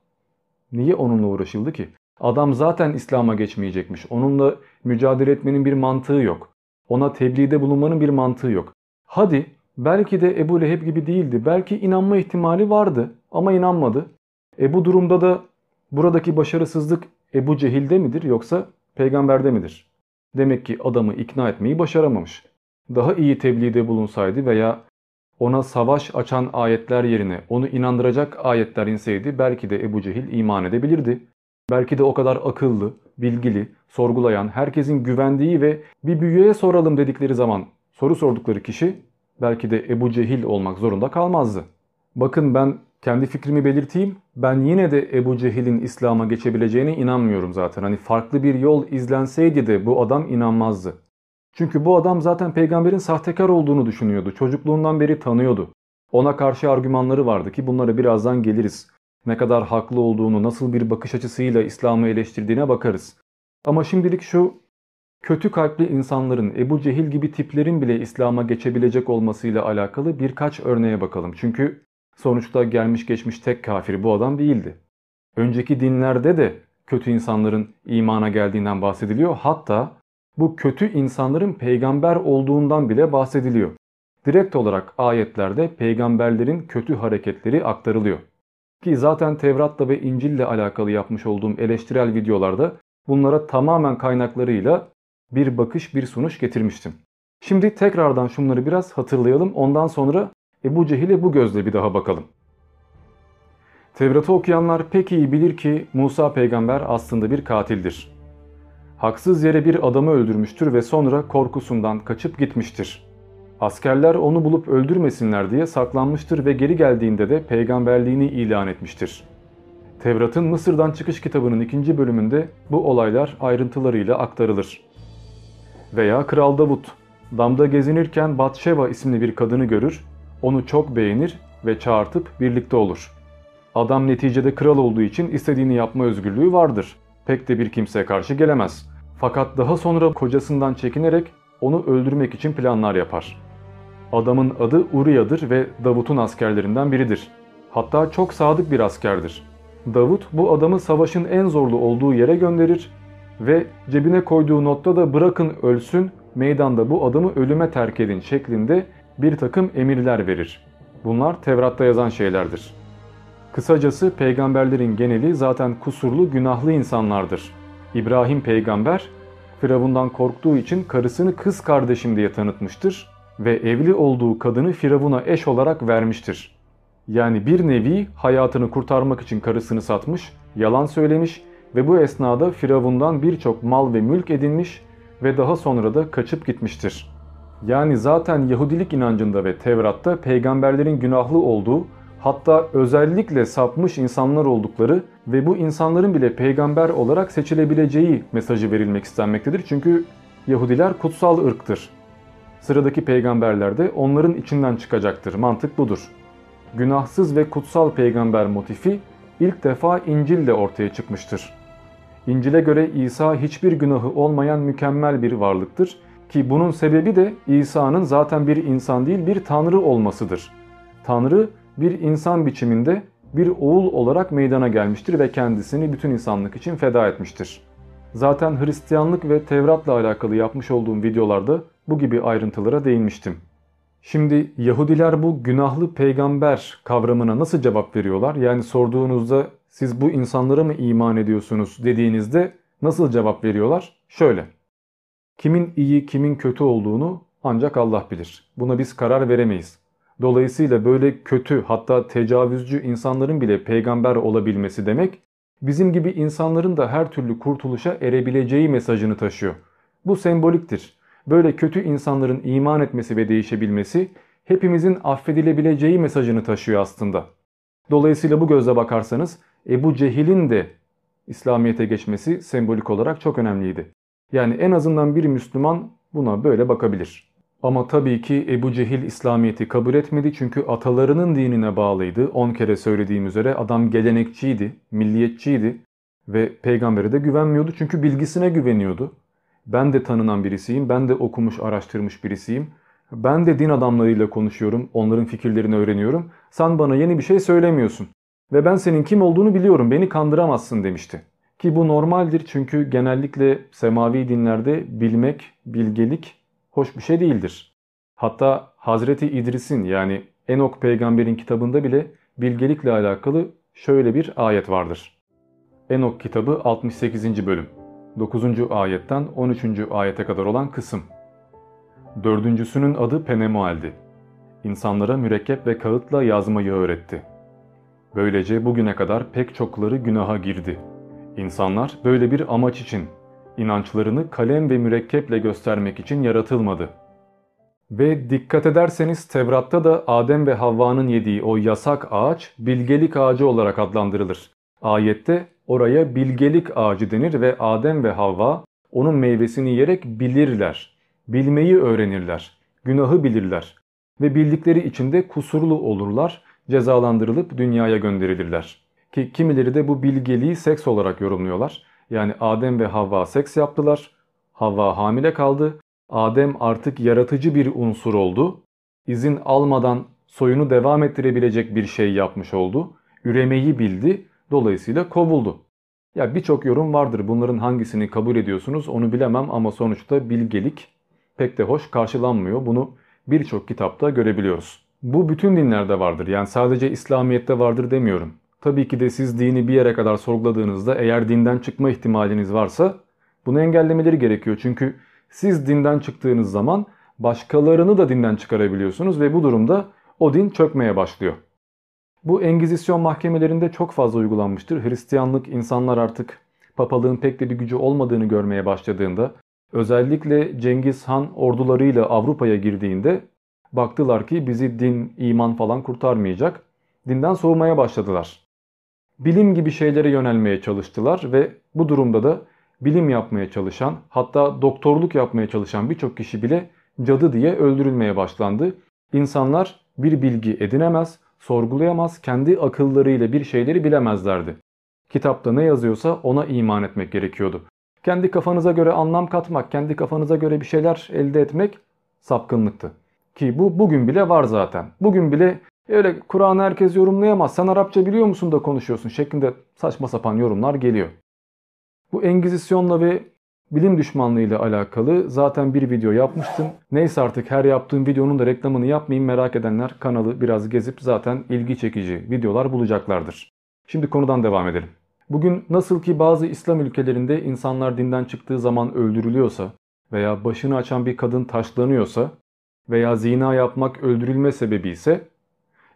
niye onunla uğraşıldı ki? Adam zaten İslam'a geçmeyecekmiş. Onunla mücadele etmenin bir mantığı yok. Ona tebliğde bulunmanın bir mantığı yok. Hadi belki de Ebu Leheb gibi değildi. Belki inanma ihtimali vardı ama inanmadı. E bu durumda da buradaki başarısızlık Ebu Cehil'de midir yoksa peygamberde midir? Demek ki adamı ikna etmeyi başaramamış. Daha iyi tebliğde bulunsaydı veya ona savaş açan ayetler yerine onu inandıracak ayetler inseydi belki de Ebu Cehil iman edebilirdi. Belki de o kadar akıllı, bilgili, sorgulayan, herkesin güvendiği ve bir büyüye soralım dedikleri zaman soru sordukları kişi belki de Ebu Cehil olmak zorunda kalmazdı. Bakın ben kendi fikrimi belirteyim. Ben yine de Ebu Cehil'in İslam'a geçebileceğine inanmıyorum zaten. Hani farklı bir yol izlenseydi de bu adam inanmazdı. Çünkü bu adam zaten peygamberin sahtekar olduğunu düşünüyordu. Çocukluğundan beri tanıyordu. Ona karşı argümanları vardı ki bunlara birazdan geliriz. Ne kadar haklı olduğunu, nasıl bir bakış açısıyla İslam'ı eleştirdiğine bakarız. Ama şimdilik şu kötü kalpli insanların, Ebu Cehil gibi tiplerin bile İslam'a geçebilecek olmasıyla alakalı birkaç örneğe bakalım. Çünkü sonuçta gelmiş geçmiş tek kafir bu adam değildi. Önceki dinlerde de kötü insanların imana geldiğinden bahsediliyor. Hatta bu kötü insanların peygamber olduğundan bile bahsediliyor. Direkt olarak ayetlerde peygamberlerin kötü hareketleri aktarılıyor. Ki zaten Tevrat'la ve İncil'le alakalı yapmış olduğum eleştirel videolarda bunlara tamamen kaynaklarıyla bir bakış bir sonuç getirmiştim. Şimdi tekrardan şunları biraz hatırlayalım ondan sonra Ebu Cehil'e bu gözle bir daha bakalım. Tevrat'ı okuyanlar pek iyi bilir ki Musa peygamber aslında bir katildir. Haksız yere bir adamı öldürmüştür ve sonra korkusundan kaçıp gitmiştir. Askerler onu bulup öldürmesinler diye saklanmıştır ve geri geldiğinde de peygamberliğini ilan etmiştir. Tevrat'ın Mısır'dan çıkış kitabının ikinci bölümünde bu olaylar ayrıntılarıyla aktarılır. Veya Kral Davut, damda gezinirken Batşeva isimli bir kadını görür, onu çok beğenir ve çağırtıp birlikte olur. Adam neticede kral olduğu için istediğini yapma özgürlüğü vardır pek de bir kimseye karşı gelemez. Fakat daha sonra kocasından çekinerek onu öldürmek için planlar yapar. Adamın adı Uriya'dır ve Davut'un askerlerinden biridir. Hatta çok sadık bir askerdir. Davut bu adamı savaşın en zorlu olduğu yere gönderir ve cebine koyduğu notta da bırakın ölsün, meydanda bu adamı ölüme terk edin şeklinde bir takım emirler verir. Bunlar Tevrat'ta yazan şeylerdir. Kısacası peygamberlerin geneli zaten kusurlu, günahlı insanlardır. İbrahim peygamber Firavundan korktuğu için karısını kız kardeşim diye tanıtmıştır ve evli olduğu kadını Firavun'a eş olarak vermiştir. Yani bir nevi hayatını kurtarmak için karısını satmış, yalan söylemiş ve bu esnada Firavundan birçok mal ve mülk edinmiş ve daha sonra da kaçıp gitmiştir. Yani zaten Yahudilik inancında ve Tevrat'ta peygamberlerin günahlı olduğu hatta özellikle sapmış insanlar oldukları ve bu insanların bile peygamber olarak seçilebileceği mesajı verilmek istenmektedir. Çünkü Yahudiler kutsal ırktır. Sıradaki peygamberler de onların içinden çıkacaktır. Mantık budur. Günahsız ve kutsal peygamber motifi ilk defa İncil'de ortaya çıkmıştır. İncil'e göre İsa hiçbir günahı olmayan mükemmel bir varlıktır ki bunun sebebi de İsa'nın zaten bir insan değil bir tanrı olmasıdır. Tanrı bir insan biçiminde bir oğul olarak meydana gelmiştir ve kendisini bütün insanlık için feda etmiştir. Zaten Hristiyanlık ve Tevrat'la alakalı yapmış olduğum videolarda bu gibi ayrıntılara değinmiştim. Şimdi Yahudiler bu günahlı peygamber kavramına nasıl cevap veriyorlar? Yani sorduğunuzda siz bu insanlara mı iman ediyorsunuz dediğinizde nasıl cevap veriyorlar? Şöyle. Kimin iyi kimin kötü olduğunu ancak Allah bilir. Buna biz karar veremeyiz. Dolayısıyla böyle kötü hatta tecavüzcü insanların bile peygamber olabilmesi demek bizim gibi insanların da her türlü kurtuluşa erebileceği mesajını taşıyor. Bu semboliktir. Böyle kötü insanların iman etmesi ve değişebilmesi hepimizin affedilebileceği mesajını taşıyor aslında. Dolayısıyla bu gözle bakarsanız Ebu Cehil'in de İslamiyet'e geçmesi sembolik olarak çok önemliydi. Yani en azından bir Müslüman buna böyle bakabilir. Ama tabii ki Ebu Cehil İslamiyet'i kabul etmedi çünkü atalarının dinine bağlıydı. 10 kere söylediğim üzere adam gelenekçiydi, milliyetçiydi ve peygambere de güvenmiyordu çünkü bilgisine güveniyordu. Ben de tanınan birisiyim, ben de okumuş, araştırmış birisiyim. Ben de din adamlarıyla konuşuyorum, onların fikirlerini öğreniyorum. Sen bana yeni bir şey söylemiyorsun. Ve ben senin kim olduğunu biliyorum, beni kandıramazsın demişti. Ki bu normaldir çünkü genellikle semavi dinlerde bilmek, bilgelik hoş bir şey değildir. Hatta Hazreti İdris'in yani Enok peygamberin kitabında bile bilgelikle alakalı şöyle bir ayet vardır. Enok kitabı 68. bölüm. 9. ayetten 13. ayete kadar olan kısım. Dördüncüsünün adı Penemuel'di. İnsanlara mürekkep ve kağıtla yazmayı öğretti. Böylece bugüne kadar pek çokları günaha girdi. İnsanlar böyle bir amaç için, inançlarını kalem ve mürekkeple göstermek için yaratılmadı. Ve dikkat ederseniz Tevrat'ta da Adem ve Havva'nın yediği o yasak ağaç bilgelik ağacı olarak adlandırılır. Ayette oraya bilgelik ağacı denir ve Adem ve Havva onun meyvesini yiyerek bilirler. Bilmeyi öğrenirler. Günahı bilirler. Ve bildikleri içinde kusurlu olurlar, cezalandırılıp dünyaya gönderilirler. Ki kimileri de bu bilgeliği seks olarak yorumluyorlar. Yani Adem ve Havva seks yaptılar. Havva hamile kaldı. Adem artık yaratıcı bir unsur oldu. İzin almadan soyunu devam ettirebilecek bir şey yapmış oldu. Üremeyi bildi. Dolayısıyla kovuldu. Ya birçok yorum vardır. Bunların hangisini kabul ediyorsunuz onu bilemem ama sonuçta bilgelik pek de hoş karşılanmıyor. Bunu birçok kitapta görebiliyoruz. Bu bütün dinlerde vardır. Yani sadece İslamiyet'te vardır demiyorum. Tabii ki de siz dini bir yere kadar sorguladığınızda eğer dinden çıkma ihtimaliniz varsa bunu engellemeleri gerekiyor. Çünkü siz dinden çıktığınız zaman başkalarını da dinden çıkarabiliyorsunuz ve bu durumda o din çökmeye başlıyor. Bu Engizisyon mahkemelerinde çok fazla uygulanmıştır. Hristiyanlık insanlar artık papalığın pek de bir gücü olmadığını görmeye başladığında özellikle Cengiz Han ordularıyla Avrupa'ya girdiğinde baktılar ki bizi din, iman falan kurtarmayacak. Dinden soğumaya başladılar. Bilim gibi şeylere yönelmeye çalıştılar ve bu durumda da bilim yapmaya çalışan hatta doktorluk yapmaya çalışan birçok kişi bile cadı diye öldürülmeye başlandı. İnsanlar bir bilgi edinemez, sorgulayamaz, kendi akıllarıyla bir şeyleri bilemezlerdi. Kitapta ne yazıyorsa ona iman etmek gerekiyordu. Kendi kafanıza göre anlam katmak, kendi kafanıza göre bir şeyler elde etmek sapkınlıktı. Ki bu bugün bile var zaten. Bugün bile öyle Kur'an'ı herkes yorumlayamaz. Sen Arapça biliyor musun da konuşuyorsun şeklinde saçma sapan yorumlar geliyor. Bu Engizisyonla ve bilim düşmanlığıyla alakalı zaten bir video yapmıştım. Neyse artık her yaptığım videonun da reklamını yapmayayım merak edenler kanalı biraz gezip zaten ilgi çekici videolar bulacaklardır. Şimdi konudan devam edelim. Bugün nasıl ki bazı İslam ülkelerinde insanlar dinden çıktığı zaman öldürülüyorsa veya başını açan bir kadın taşlanıyorsa veya zina yapmak öldürülme sebebi ise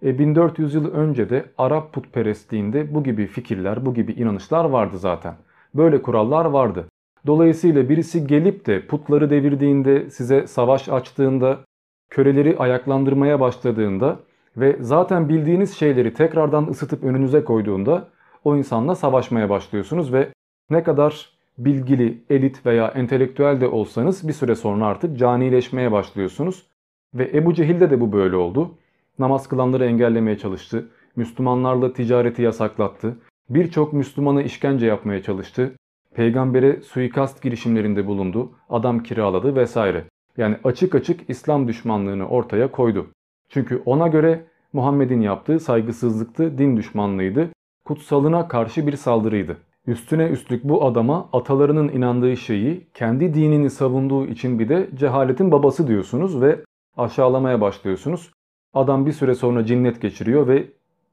1400 yıl önce de Arap putperestliğinde bu gibi fikirler, bu gibi inanışlar vardı zaten. Böyle kurallar vardı. Dolayısıyla birisi gelip de putları devirdiğinde, size savaş açtığında, köleleri ayaklandırmaya başladığında ve zaten bildiğiniz şeyleri tekrardan ısıtıp önünüze koyduğunda o insanla savaşmaya başlıyorsunuz ve ne kadar bilgili, elit veya entelektüel de olsanız bir süre sonra artık canileşmeye başlıyorsunuz. Ve Ebu Cehil'de de bu böyle oldu. Namaz kılanları engellemeye çalıştı. Müslümanlarla ticareti yasaklattı. Birçok Müslümanı işkence yapmaya çalıştı. Peygambere suikast girişimlerinde bulundu. Adam kiraladı vesaire. Yani açık açık İslam düşmanlığını ortaya koydu. Çünkü ona göre Muhammed'in yaptığı saygısızlıktı, din düşmanlığıydı, kutsalına karşı bir saldırıydı. Üstüne üstlük bu adama atalarının inandığı şeyi kendi dinini savunduğu için bir de cehaletin babası diyorsunuz ve aşağılamaya başlıyorsunuz. Adam bir süre sonra cinnet geçiriyor ve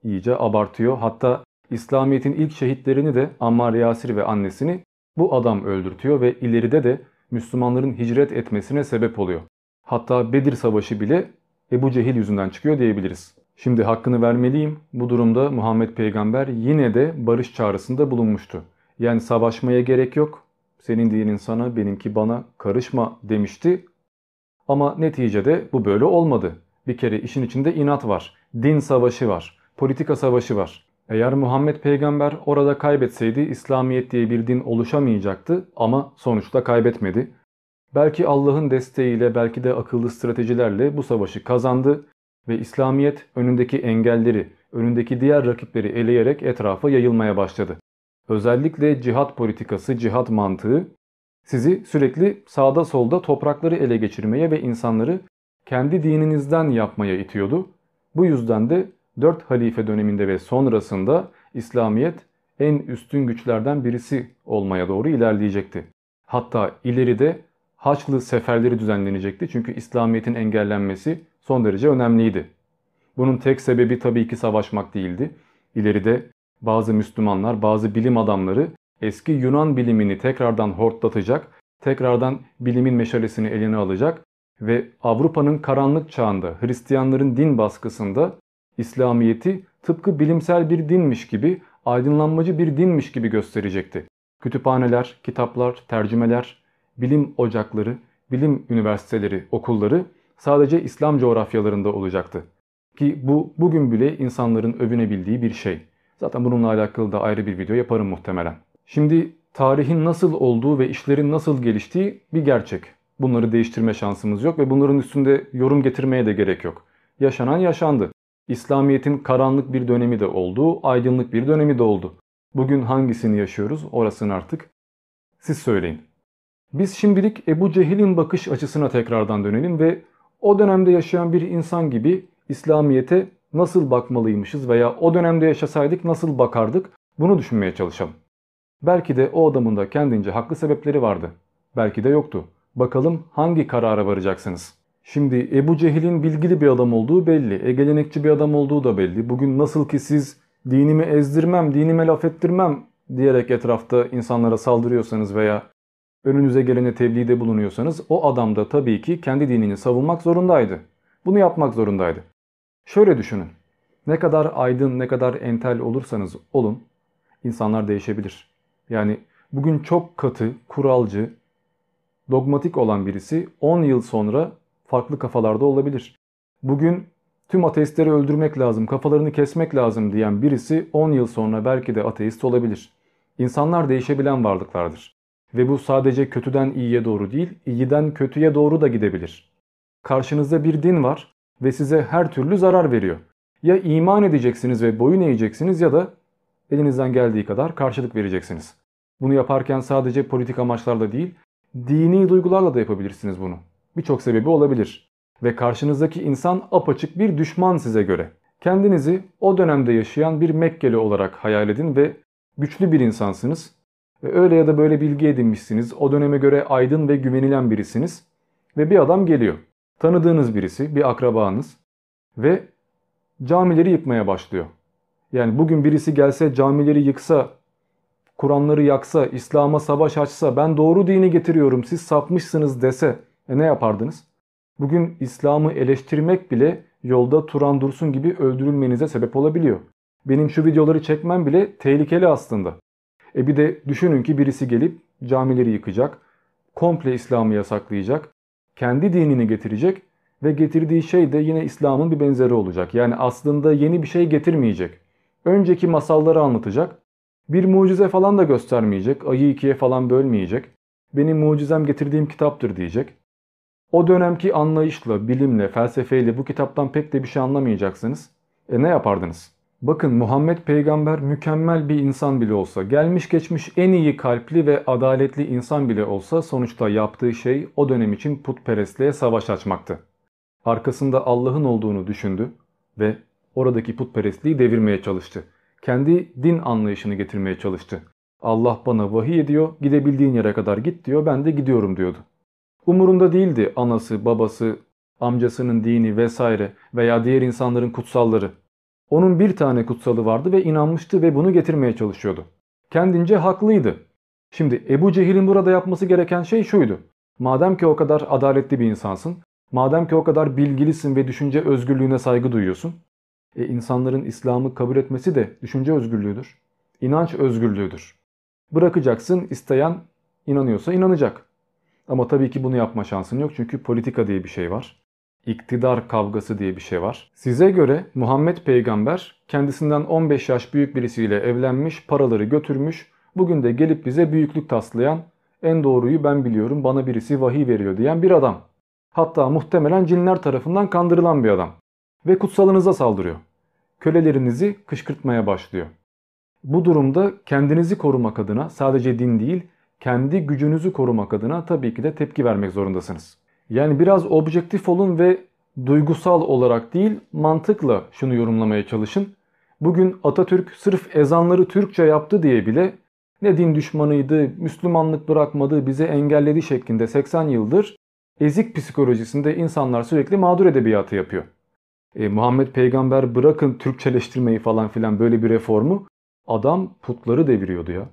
iyice abartıyor. Hatta İslamiyet'in ilk şehitlerini de Ammar Yasir ve annesini bu adam öldürtüyor ve ileride de Müslümanların hicret etmesine sebep oluyor. Hatta Bedir Savaşı bile Ebu Cehil yüzünden çıkıyor diyebiliriz. Şimdi hakkını vermeliyim. Bu durumda Muhammed Peygamber yine de barış çağrısında bulunmuştu. Yani savaşmaya gerek yok. Senin dinin sana, benimki bana karışma demişti. Ama neticede bu böyle olmadı. Bir kere işin içinde inat var. Din savaşı var. Politika savaşı var. Eğer Muhammed peygamber orada kaybetseydi İslamiyet diye bir din oluşamayacaktı ama sonuçta kaybetmedi. Belki Allah'ın desteğiyle belki de akıllı stratejilerle bu savaşı kazandı ve İslamiyet önündeki engelleri, önündeki diğer rakipleri eleyerek etrafa yayılmaya başladı. Özellikle cihat politikası, cihat mantığı sizi sürekli sağda solda toprakları ele geçirmeye ve insanları kendi dininizden yapmaya itiyordu. Bu yüzden de 4 halife döneminde ve sonrasında İslamiyet en üstün güçlerden birisi olmaya doğru ilerleyecekti. Hatta ileride Haçlı seferleri düzenlenecekti çünkü İslamiyet'in engellenmesi son derece önemliydi. Bunun tek sebebi tabii ki savaşmak değildi. İleride bazı Müslümanlar, bazı bilim adamları eski Yunan bilimini tekrardan hortlatacak, tekrardan bilimin meşalesini eline alacak ve Avrupa'nın karanlık çağında Hristiyanların din baskısında İslamiyet'i tıpkı bilimsel bir dinmiş gibi, aydınlanmacı bir dinmiş gibi gösterecekti. Kütüphaneler, kitaplar, tercümeler, bilim ocakları, bilim üniversiteleri, okulları sadece İslam coğrafyalarında olacaktı. Ki bu bugün bile insanların övünebildiği bir şey. Zaten bununla alakalı da ayrı bir video yaparım muhtemelen. Şimdi tarihin nasıl olduğu ve işlerin nasıl geliştiği bir gerçek. Bunları değiştirme şansımız yok ve bunların üstünde yorum getirmeye de gerek yok. Yaşanan yaşandı. İslamiyet'in karanlık bir dönemi de oldu, aydınlık bir dönemi de oldu. Bugün hangisini yaşıyoruz orasını artık siz söyleyin. Biz şimdilik Ebu Cehil'in bakış açısına tekrardan dönelim ve o dönemde yaşayan bir insan gibi İslamiyet'e nasıl bakmalıymışız veya o dönemde yaşasaydık nasıl bakardık bunu düşünmeye çalışalım. Belki de o adamın da kendince haklı sebepleri vardı. Belki de yoktu. Bakalım hangi karara varacaksınız? Şimdi Ebu Cehil'in bilgili bir adam olduğu belli. Egelenekçi bir adam olduğu da belli. Bugün nasıl ki siz dinimi ezdirmem, dinime laf ettirmem diyerek etrafta insanlara saldırıyorsanız veya önünüze gelene tebliğde bulunuyorsanız o adam da tabii ki kendi dinini savunmak zorundaydı. Bunu yapmak zorundaydı. Şöyle düşünün. Ne kadar aydın, ne kadar entel olursanız olun insanlar değişebilir. Yani bugün çok katı, kuralcı, dogmatik olan birisi 10 yıl sonra farklı kafalarda olabilir. Bugün tüm ateistleri öldürmek lazım, kafalarını kesmek lazım diyen birisi 10 yıl sonra belki de ateist olabilir. İnsanlar değişebilen varlıklardır. Ve bu sadece kötüden iyiye doğru değil, iyiden kötüye doğru da gidebilir. Karşınızda bir din var ve size her türlü zarar veriyor. Ya iman edeceksiniz ve boyun eğeceksiniz ya da elinizden geldiği kadar karşılık vereceksiniz. Bunu yaparken sadece politik amaçlarla değil, dini duygularla da yapabilirsiniz bunu. Birçok sebebi olabilir. Ve karşınızdaki insan apaçık bir düşman size göre. Kendinizi o dönemde yaşayan bir Mekkeli olarak hayal edin ve güçlü bir insansınız. Ve öyle ya da böyle bilgi edinmişsiniz. O döneme göre aydın ve güvenilen birisiniz. Ve bir adam geliyor. Tanıdığınız birisi, bir akrabanız. Ve camileri yıkmaya başlıyor. Yani bugün birisi gelse camileri yıksa, Kur'anları yaksa, İslam'a savaş açsa, ben doğru dini getiriyorum siz sapmışsınız dese e ne yapardınız? Bugün İslam'ı eleştirmek bile yolda Turan Dursun gibi öldürülmenize sebep olabiliyor. Benim şu videoları çekmem bile tehlikeli aslında. E bir de düşünün ki birisi gelip camileri yıkacak, komple İslam'ı yasaklayacak, kendi dinini getirecek ve getirdiği şey de yine İslam'ın bir benzeri olacak. Yani aslında yeni bir şey getirmeyecek. Önceki masalları anlatacak. Bir mucize falan da göstermeyecek. Ayı ikiye falan bölmeyecek. Benim mucizem getirdiğim kitaptır diyecek. O dönemki anlayışla, bilimle, felsefeyle bu kitaptan pek de bir şey anlamayacaksınız. E ne yapardınız? Bakın Muhammed peygamber mükemmel bir insan bile olsa, gelmiş geçmiş en iyi kalpli ve adaletli insan bile olsa sonuçta yaptığı şey o dönem için putperestliğe savaş açmaktı. Arkasında Allah'ın olduğunu düşündü ve oradaki putperestliği devirmeye çalıştı. Kendi din anlayışını getirmeye çalıştı. Allah bana vahiy ediyor, gidebildiğin yere kadar git diyor, ben de gidiyorum diyordu. Umurunda değildi anası, babası, amcasının dini vesaire veya diğer insanların kutsalları. Onun bir tane kutsalı vardı ve inanmıştı ve bunu getirmeye çalışıyordu. Kendince haklıydı. Şimdi Ebu Cehil'in burada yapması gereken şey şuydu. Madem ki o kadar adaletli bir insansın, madem ki o kadar bilgilisin ve düşünce özgürlüğüne saygı duyuyorsun, e insanların İslam'ı kabul etmesi de düşünce özgürlüğüdür. İnanç özgürlüğüdür. Bırakacaksın, isteyen inanıyorsa inanacak. Ama tabii ki bunu yapma şansın yok çünkü politika diye bir şey var. İktidar kavgası diye bir şey var. Size göre Muhammed peygamber kendisinden 15 yaş büyük birisiyle evlenmiş, paraları götürmüş, bugün de gelip bize büyüklük taslayan, en doğruyu ben biliyorum bana birisi vahiy veriyor diyen bir adam. Hatta muhtemelen cinler tarafından kandırılan bir adam. Ve kutsalınıza saldırıyor. Kölelerinizi kışkırtmaya başlıyor. Bu durumda kendinizi korumak adına sadece din değil, kendi gücünüzü korumak adına tabii ki de tepki vermek zorundasınız. Yani biraz objektif olun ve duygusal olarak değil mantıkla şunu yorumlamaya çalışın. Bugün Atatürk sırf ezanları Türkçe yaptı diye bile ne din düşmanıydı, Müslümanlık bırakmadı, bize engelledi şeklinde 80 yıldır ezik psikolojisinde insanlar sürekli mağdur edebiyatı yapıyor. E, Muhammed peygamber bırakın Türkçeleştirmeyi falan filan böyle bir reformu adam putları deviriyordu ya.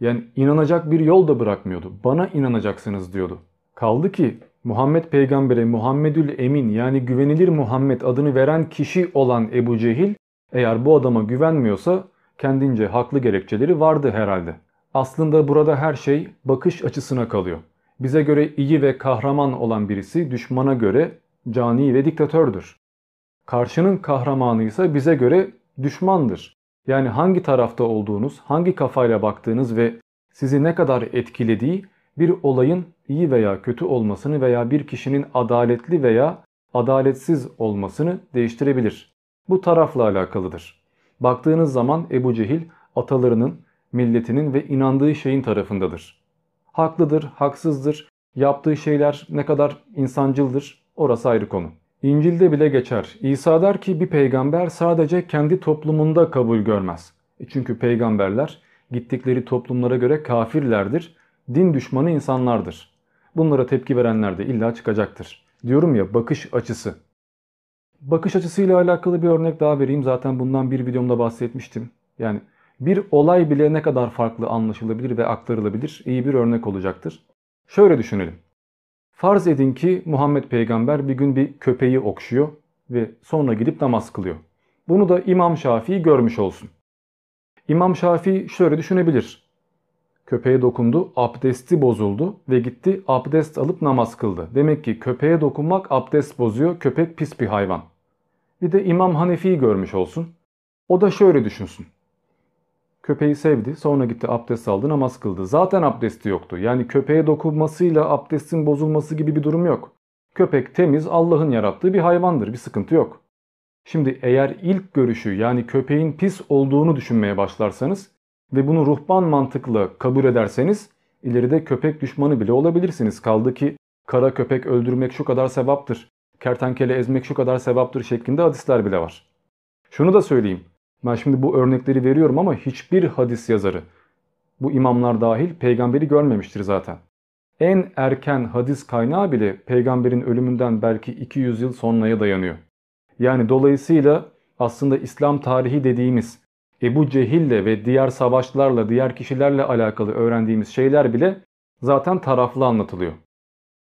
Yani inanacak bir yol da bırakmıyordu. Bana inanacaksınız diyordu. Kaldı ki Muhammed peygambere Muhammedül Emin yani güvenilir Muhammed adını veren kişi olan Ebu Cehil eğer bu adama güvenmiyorsa kendince haklı gerekçeleri vardı herhalde. Aslında burada her şey bakış açısına kalıyor. Bize göre iyi ve kahraman olan birisi düşmana göre cani ve diktatördür. Karşının kahramanı ise bize göre düşmandır. Yani hangi tarafta olduğunuz, hangi kafayla baktığınız ve sizi ne kadar etkilediği bir olayın iyi veya kötü olmasını veya bir kişinin adaletli veya adaletsiz olmasını değiştirebilir. Bu tarafla alakalıdır. Baktığınız zaman Ebu Cehil atalarının, milletinin ve inandığı şeyin tarafındadır. Haklıdır, haksızdır, yaptığı şeyler ne kadar insancıldır orası ayrı konu. İncil'de bile geçer. İsa der ki bir peygamber sadece kendi toplumunda kabul görmez. E çünkü peygamberler gittikleri toplumlara göre kafirlerdir, din düşmanı insanlardır. Bunlara tepki verenler de illa çıkacaktır. Diyorum ya bakış açısı. Bakış açısıyla alakalı bir örnek daha vereyim. Zaten bundan bir videomda bahsetmiştim. Yani bir olay bile ne kadar farklı anlaşılabilir ve aktarılabilir iyi bir örnek olacaktır. Şöyle düşünelim. Farz edin ki Muhammed peygamber bir gün bir köpeği okşuyor ve sonra gidip namaz kılıyor. Bunu da İmam Şafii görmüş olsun. İmam Şafii şöyle düşünebilir. Köpeğe dokundu, abdesti bozuldu ve gitti abdest alıp namaz kıldı. Demek ki köpeğe dokunmak abdest bozuyor, köpek pis bir hayvan. Bir de İmam Hanefi'yi görmüş olsun. O da şöyle düşünsün. Köpeği sevdi. Sonra gitti abdest aldı namaz kıldı. Zaten abdesti yoktu. Yani köpeğe dokunmasıyla abdestin bozulması gibi bir durum yok. Köpek temiz Allah'ın yarattığı bir hayvandır. Bir sıkıntı yok. Şimdi eğer ilk görüşü yani köpeğin pis olduğunu düşünmeye başlarsanız ve bunu ruhban mantıkla kabul ederseniz ileride köpek düşmanı bile olabilirsiniz. Kaldı ki kara köpek öldürmek şu kadar sevaptır, kertenkele ezmek şu kadar sevaptır şeklinde hadisler bile var. Şunu da söyleyeyim. Ben şimdi bu örnekleri veriyorum ama hiçbir hadis yazarı, bu imamlar dahil peygamberi görmemiştir zaten. En erken hadis kaynağı bile peygamberin ölümünden belki 200 yıl sonraya dayanıyor. Yani dolayısıyla aslında İslam tarihi dediğimiz Ebu Cehil'le ve diğer savaşlarla, diğer kişilerle alakalı öğrendiğimiz şeyler bile zaten taraflı anlatılıyor.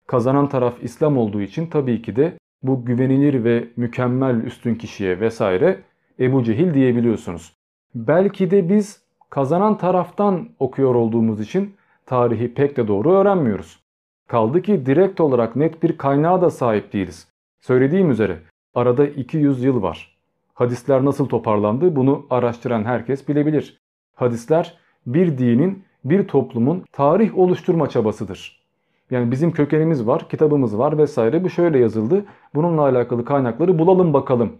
Kazanan taraf İslam olduğu için tabii ki de bu güvenilir ve mükemmel üstün kişiye vesaire Ebu Cehil diyebiliyorsunuz. Belki de biz kazanan taraftan okuyor olduğumuz için tarihi pek de doğru öğrenmiyoruz. Kaldı ki direkt olarak net bir kaynağa da sahip değiliz. Söylediğim üzere arada 200 yıl var. Hadisler nasıl toparlandı bunu araştıran herkes bilebilir. Hadisler bir dinin, bir toplumun tarih oluşturma çabasıdır. Yani bizim kökenimiz var, kitabımız var vesaire. Bu şöyle yazıldı. Bununla alakalı kaynakları bulalım bakalım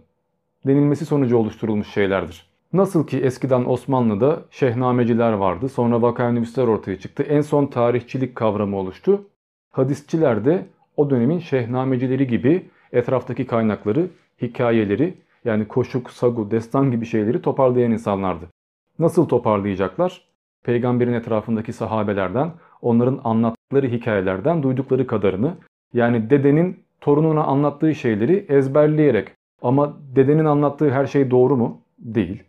denilmesi sonucu oluşturulmuş şeylerdir. Nasıl ki eskiden Osmanlı'da şehnameciler vardı, sonra vakainüvisler ortaya çıktı, en son tarihçilik kavramı oluştu. Hadisçiler de o dönemin şehnamecileri gibi etraftaki kaynakları, hikayeleri yani koşuk, sagu, destan gibi şeyleri toparlayan insanlardı. Nasıl toparlayacaklar? Peygamberin etrafındaki sahabelerden, onların anlattıkları hikayelerden duydukları kadarını yani dedenin torununa anlattığı şeyleri ezberleyerek ama dedenin anlattığı her şey doğru mu? Değil.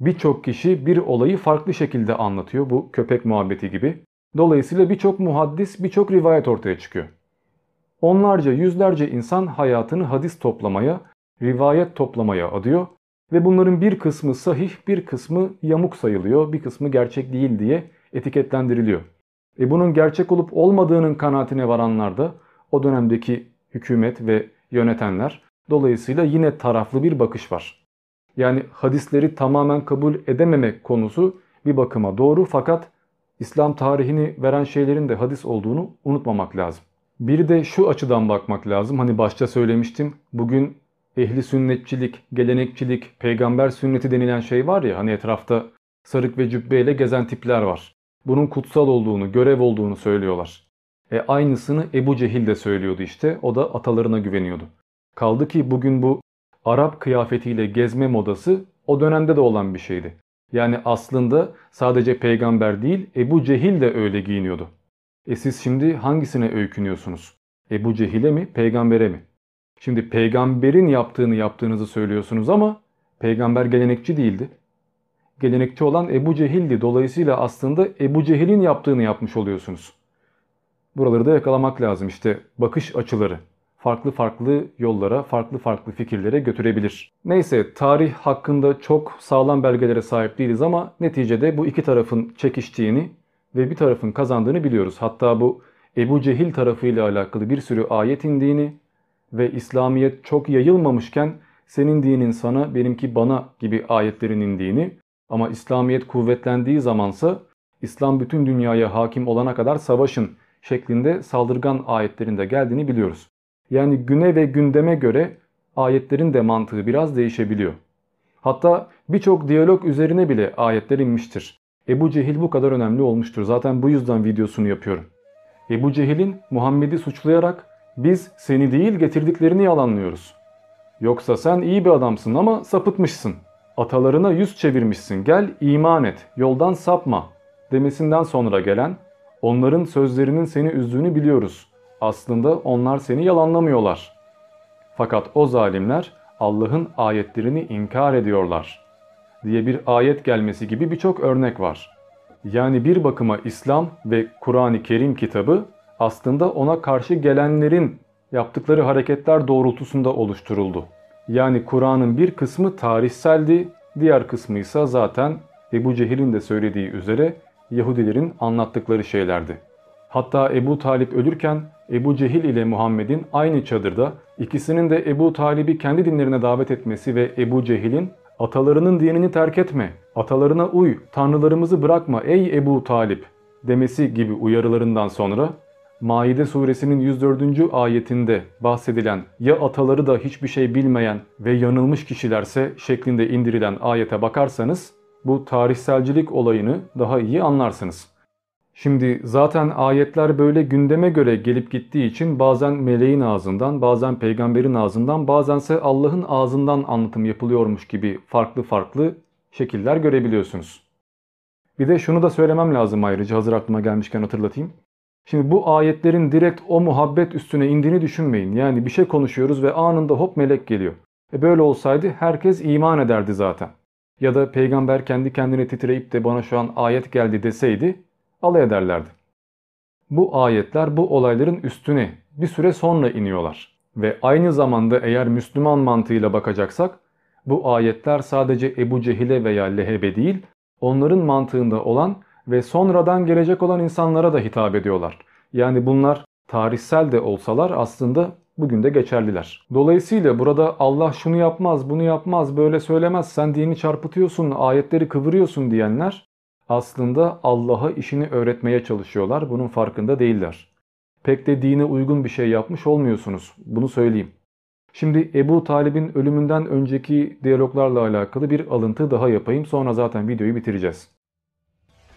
Birçok kişi bir olayı farklı şekilde anlatıyor bu köpek muhabbeti gibi. Dolayısıyla birçok muhaddis, birçok rivayet ortaya çıkıyor. Onlarca, yüzlerce insan hayatını hadis toplamaya, rivayet toplamaya adıyor ve bunların bir kısmı sahih, bir kısmı yamuk sayılıyor, bir kısmı gerçek değil diye etiketlendiriliyor. E bunun gerçek olup olmadığının kanaatine varanlar da o dönemdeki hükümet ve yönetenler dolayısıyla yine taraflı bir bakış var. Yani hadisleri tamamen kabul edememek konusu bir bakıma doğru fakat İslam tarihini veren şeylerin de hadis olduğunu unutmamak lazım. Bir de şu açıdan bakmak lazım. Hani başta söylemiştim. Bugün ehli sünnetçilik, gelenekçilik, peygamber sünneti denilen şey var ya hani etrafta sarık ve cübbeyle gezen tipler var. Bunun kutsal olduğunu, görev olduğunu söylüyorlar. E aynısını Ebu Cehil de söylüyordu işte. O da atalarına güveniyordu. Kaldı ki bugün bu Arap kıyafetiyle gezme modası o dönemde de olan bir şeydi. Yani aslında sadece peygamber değil Ebu Cehil de öyle giyiniyordu. E siz şimdi hangisine öykünüyorsunuz? Ebu Cehil'e mi, peygambere mi? Şimdi peygamberin yaptığını yaptığınızı söylüyorsunuz ama peygamber gelenekçi değildi. Gelenekçi olan Ebu Cehil'di. Dolayısıyla aslında Ebu Cehil'in yaptığını yapmış oluyorsunuz. Buraları da yakalamak lazım işte bakış açıları farklı farklı yollara, farklı farklı fikirlere götürebilir. Neyse tarih hakkında çok sağlam belgelere sahip değiliz ama neticede bu iki tarafın çekiştiğini ve bir tarafın kazandığını biliyoruz. Hatta bu Ebu Cehil tarafıyla alakalı bir sürü ayet indiğini ve İslamiyet çok yayılmamışken senin dinin sana benimki bana gibi ayetlerin indiğini ama İslamiyet kuvvetlendiği zamansa İslam bütün dünyaya hakim olana kadar savaşın şeklinde saldırgan ayetlerinde geldiğini biliyoruz. Yani güne ve gündeme göre ayetlerin de mantığı biraz değişebiliyor. Hatta birçok diyalog üzerine bile ayetler inmiştir. Ebu Cehil bu kadar önemli olmuştur. Zaten bu yüzden videosunu yapıyorum. Ebu Cehil'in Muhammed'i suçlayarak biz seni değil getirdiklerini yalanlıyoruz. Yoksa sen iyi bir adamsın ama sapıtmışsın. Atalarına yüz çevirmişsin gel iman et yoldan sapma demesinden sonra gelen onların sözlerinin seni üzdüğünü biliyoruz. Aslında onlar seni yalanlamıyorlar. Fakat o zalimler Allah'ın ayetlerini inkar ediyorlar diye bir ayet gelmesi gibi birçok örnek var. Yani bir bakıma İslam ve Kur'an-ı Kerim kitabı aslında ona karşı gelenlerin yaptıkları hareketler doğrultusunda oluşturuldu. Yani Kur'an'ın bir kısmı tarihseldi, diğer kısmı ise zaten Ebu Cehil'in de söylediği üzere Yahudilerin anlattıkları şeylerdi. Hatta Ebu Talip ölürken Ebu Cehil ile Muhammed'in aynı çadırda ikisinin de Ebu Talib'i kendi dinlerine davet etmesi ve Ebu Cehil'in atalarının dinini terk etme, atalarına uy, tanrılarımızı bırakma ey Ebu Talip demesi gibi uyarılarından sonra Maide suresinin 104. ayetinde bahsedilen ya ataları da hiçbir şey bilmeyen ve yanılmış kişilerse şeklinde indirilen ayete bakarsanız bu tarihselcilik olayını daha iyi anlarsınız. Şimdi zaten ayetler böyle gündeme göre gelip gittiği için bazen meleğin ağzından, bazen peygamberin ağzından, bazense Allah'ın ağzından anlatım yapılıyormuş gibi farklı farklı şekiller görebiliyorsunuz. Bir de şunu da söylemem lazım ayrıca hazır aklıma gelmişken hatırlatayım. Şimdi bu ayetlerin direkt o muhabbet üstüne indiğini düşünmeyin. Yani bir şey konuşuyoruz ve anında hop melek geliyor. E böyle olsaydı herkes iman ederdi zaten. Ya da peygamber kendi kendine titreyip de bana şu an ayet geldi deseydi alay ederlerdi. Bu ayetler bu olayların üstüne bir süre sonra iniyorlar. Ve aynı zamanda eğer Müslüman mantığıyla bakacaksak bu ayetler sadece Ebu Cehil'e veya Leheb'e değil onların mantığında olan ve sonradan gelecek olan insanlara da hitap ediyorlar. Yani bunlar tarihsel de olsalar aslında bugün de geçerliler. Dolayısıyla burada Allah şunu yapmaz, bunu yapmaz, böyle söylemez, sen dini çarpıtıyorsun, ayetleri kıvırıyorsun diyenler aslında Allah'a işini öğretmeye çalışıyorlar. Bunun farkında değiller. Pek de dine uygun bir şey yapmış olmuyorsunuz. Bunu söyleyeyim. Şimdi Ebu Talib'in ölümünden önceki diyaloglarla alakalı bir alıntı daha yapayım. Sonra zaten videoyu bitireceğiz.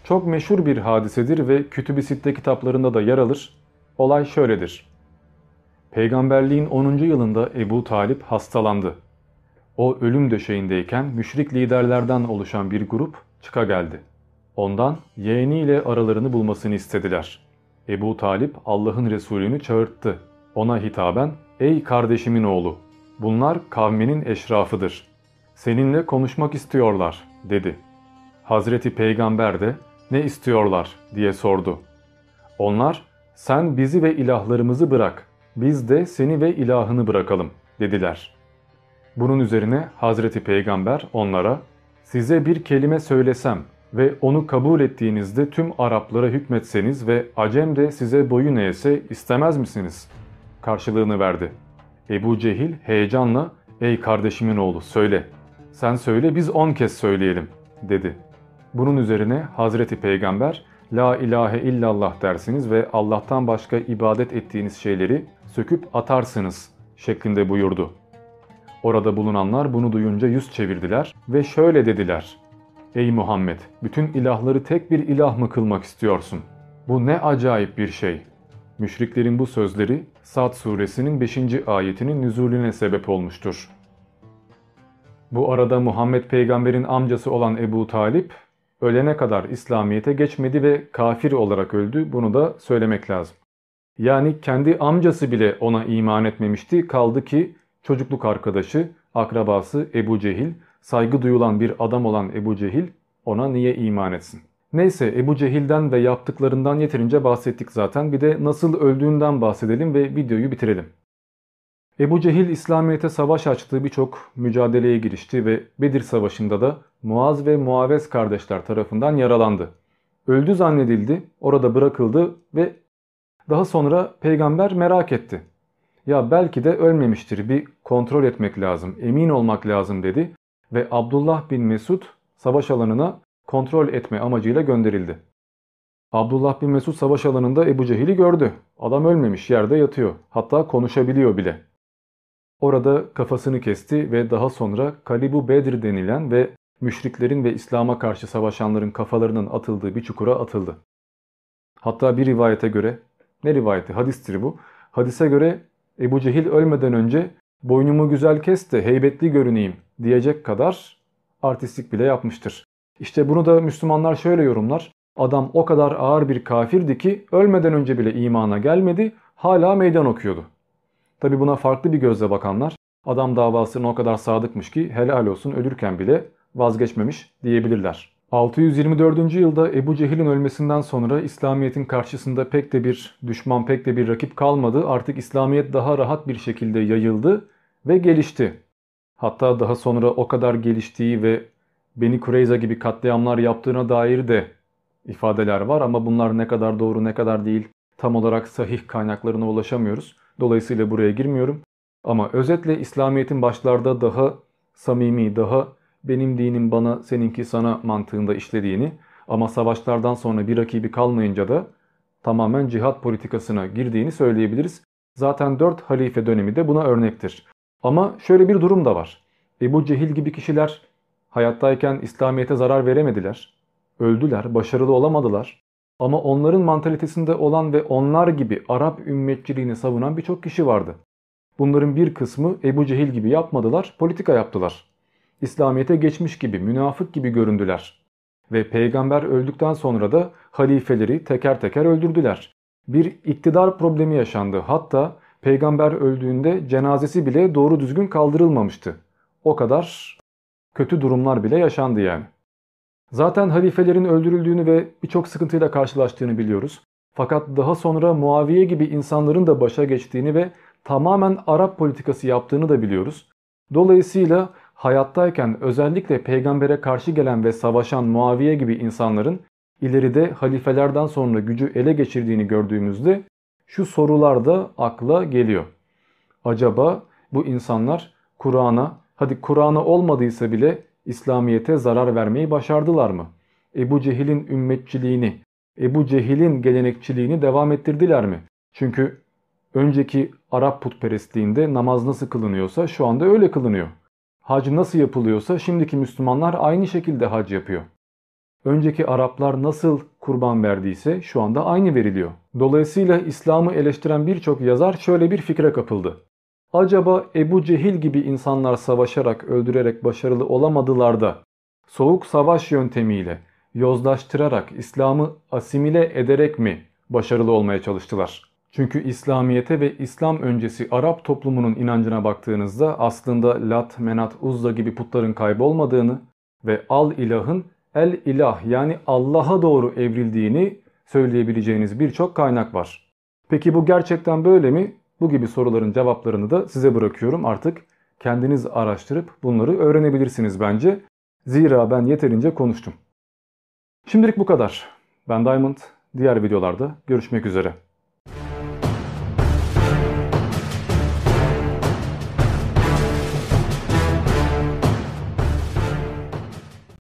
Çok meşhur bir hadisedir ve Kütüb-i Sitte kitaplarında da yer alır. Olay şöyledir. Peygamberliğin 10. yılında Ebu Talip hastalandı. O ölüm döşeğindeyken müşrik liderlerden oluşan bir grup çıka geldi. Ondan yeğeniyle aralarını bulmasını istediler. Ebu Talip Allah'ın Resulünü çağırttı. Ona hitaben ''Ey kardeşimin oğlu, bunlar kavminin eşrafıdır. Seninle konuşmak istiyorlar.'' dedi. Hazreti Peygamber de ''Ne istiyorlar?'' diye sordu. Onlar ''Sen bizi ve ilahlarımızı bırak, biz de seni ve ilahını bırakalım.'' dediler. Bunun üzerine Hazreti Peygamber onlara ''Size bir kelime söylesem ve onu kabul ettiğinizde tüm Araplara hükmetseniz ve Acem de size boyun eğse istemez misiniz?'' karşılığını verdi. Ebu Cehil heyecanla ''Ey kardeşimin oğlu söyle, sen söyle biz on kez söyleyelim.'' dedi. Bunun üzerine Hazreti Peygamber La ilahe illallah dersiniz ve Allah'tan başka ibadet ettiğiniz şeyleri söküp atarsınız şeklinde buyurdu. Orada bulunanlar bunu duyunca yüz çevirdiler ve şöyle dediler. Ey Muhammed! Bütün ilahları tek bir ilah mı kılmak istiyorsun? Bu ne acayip bir şey. Müşriklerin bu sözleri Sad suresinin 5. ayetinin nüzulüne sebep olmuştur. Bu arada Muhammed peygamberin amcası olan Ebu Talip ölene kadar İslamiyet'e geçmedi ve kafir olarak öldü. Bunu da söylemek lazım. Yani kendi amcası bile ona iman etmemişti. Kaldı ki çocukluk arkadaşı, akrabası Ebu Cehil, saygı duyulan bir adam olan Ebu Cehil ona niye iman etsin? Neyse Ebu Cehil'den ve yaptıklarından yeterince bahsettik zaten. Bir de nasıl öldüğünden bahsedelim ve videoyu bitirelim. Ebu Cehil İslamiyet'e savaş açtığı birçok mücadeleye girişti ve Bedir Savaşı'nda da Muaz ve Muavez kardeşler tarafından yaralandı. Öldü zannedildi, orada bırakıldı ve daha sonra peygamber merak etti. Ya belki de ölmemiştir bir kontrol etmek lazım, emin olmak lazım dedi ve Abdullah bin Mesud savaş alanına kontrol etme amacıyla gönderildi. Abdullah bin Mesud savaş alanında Ebu Cehil'i gördü. Adam ölmemiş yerde yatıyor. Hatta konuşabiliyor bile. Orada kafasını kesti ve daha sonra Kalibu Bedir denilen ve müşriklerin ve İslam'a karşı savaşanların kafalarının atıldığı bir çukura atıldı. Hatta bir rivayete göre, ne rivayeti hadistir bu, hadise göre Ebu Cehil ölmeden önce boynumu güzel kes de heybetli görüneyim diyecek kadar artistlik bile yapmıştır. İşte bunu da Müslümanlar şöyle yorumlar. Adam o kadar ağır bir kafirdi ki ölmeden önce bile imana gelmedi, hala meydan okuyordu. Tabi buna farklı bir gözle bakanlar adam davasına o kadar sadıkmış ki helal olsun ölürken bile vazgeçmemiş diyebilirler. 624. yılda Ebu Cehil'in ölmesinden sonra İslamiyet'in karşısında pek de bir düşman, pek de bir rakip kalmadı. Artık İslamiyet daha rahat bir şekilde yayıldı ve gelişti. Hatta daha sonra o kadar geliştiği ve Beni Kureyza gibi katliamlar yaptığına dair de ifadeler var ama bunlar ne kadar doğru ne kadar değil tam olarak sahih kaynaklarına ulaşamıyoruz. Dolayısıyla buraya girmiyorum. Ama özetle İslamiyet'in başlarda daha samimi, daha benim dinim bana seninki sana mantığında işlediğini ama savaşlardan sonra bir rakibi kalmayınca da tamamen cihat politikasına girdiğini söyleyebiliriz. Zaten 4 halife dönemi de buna örnektir. Ama şöyle bir durum da var. Ebu Cehil gibi kişiler hayattayken İslamiyet'e zarar veremediler. Öldüler, başarılı olamadılar. Ama onların mantalitesinde olan ve onlar gibi Arap ümmetçiliğini savunan birçok kişi vardı. Bunların bir kısmı Ebu Cehil gibi yapmadılar, politika yaptılar. İslamiyet'e geçmiş gibi, münafık gibi göründüler. Ve peygamber öldükten sonra da halifeleri teker teker öldürdüler. Bir iktidar problemi yaşandı. Hatta peygamber öldüğünde cenazesi bile doğru düzgün kaldırılmamıştı. O kadar kötü durumlar bile yaşandı yani. Zaten halifelerin öldürüldüğünü ve birçok sıkıntıyla karşılaştığını biliyoruz. Fakat daha sonra Muaviye gibi insanların da başa geçtiğini ve tamamen Arap politikası yaptığını da biliyoruz. Dolayısıyla hayattayken özellikle peygambere karşı gelen ve savaşan Muaviye gibi insanların ileride halifelerden sonra gücü ele geçirdiğini gördüğümüzde şu sorular da akla geliyor. Acaba bu insanlar Kur'an'a, hadi Kur'an'a olmadıysa bile İslamiyet'e zarar vermeyi başardılar mı? Ebu Cehil'in ümmetçiliğini, Ebu Cehil'in gelenekçiliğini devam ettirdiler mi? Çünkü önceki Arap putperestliğinde namaz nasıl kılınıyorsa şu anda öyle kılınıyor. Hac nasıl yapılıyorsa şimdiki Müslümanlar aynı şekilde hac yapıyor. Önceki Araplar nasıl kurban verdiyse şu anda aynı veriliyor. Dolayısıyla İslam'ı eleştiren birçok yazar şöyle bir fikre kapıldı. Acaba Ebu Cehil gibi insanlar savaşarak, öldürerek başarılı olamadılar da soğuk savaş yöntemiyle yozlaştırarak, İslam'ı asimile ederek mi başarılı olmaya çalıştılar? Çünkü İslamiyete ve İslam öncesi Arap toplumunun inancına baktığınızda aslında Lat, Menat, Uzza gibi putların kaybolmadığını ve Al ilahın El ilah yani Allah'a doğru evrildiğini söyleyebileceğiniz birçok kaynak var. Peki bu gerçekten böyle mi? Bu gibi soruların cevaplarını da size bırakıyorum. Artık kendiniz araştırıp bunları öğrenebilirsiniz bence. Zira ben yeterince konuştum. Şimdilik bu kadar. Ben Diamond. Diğer videolarda görüşmek üzere.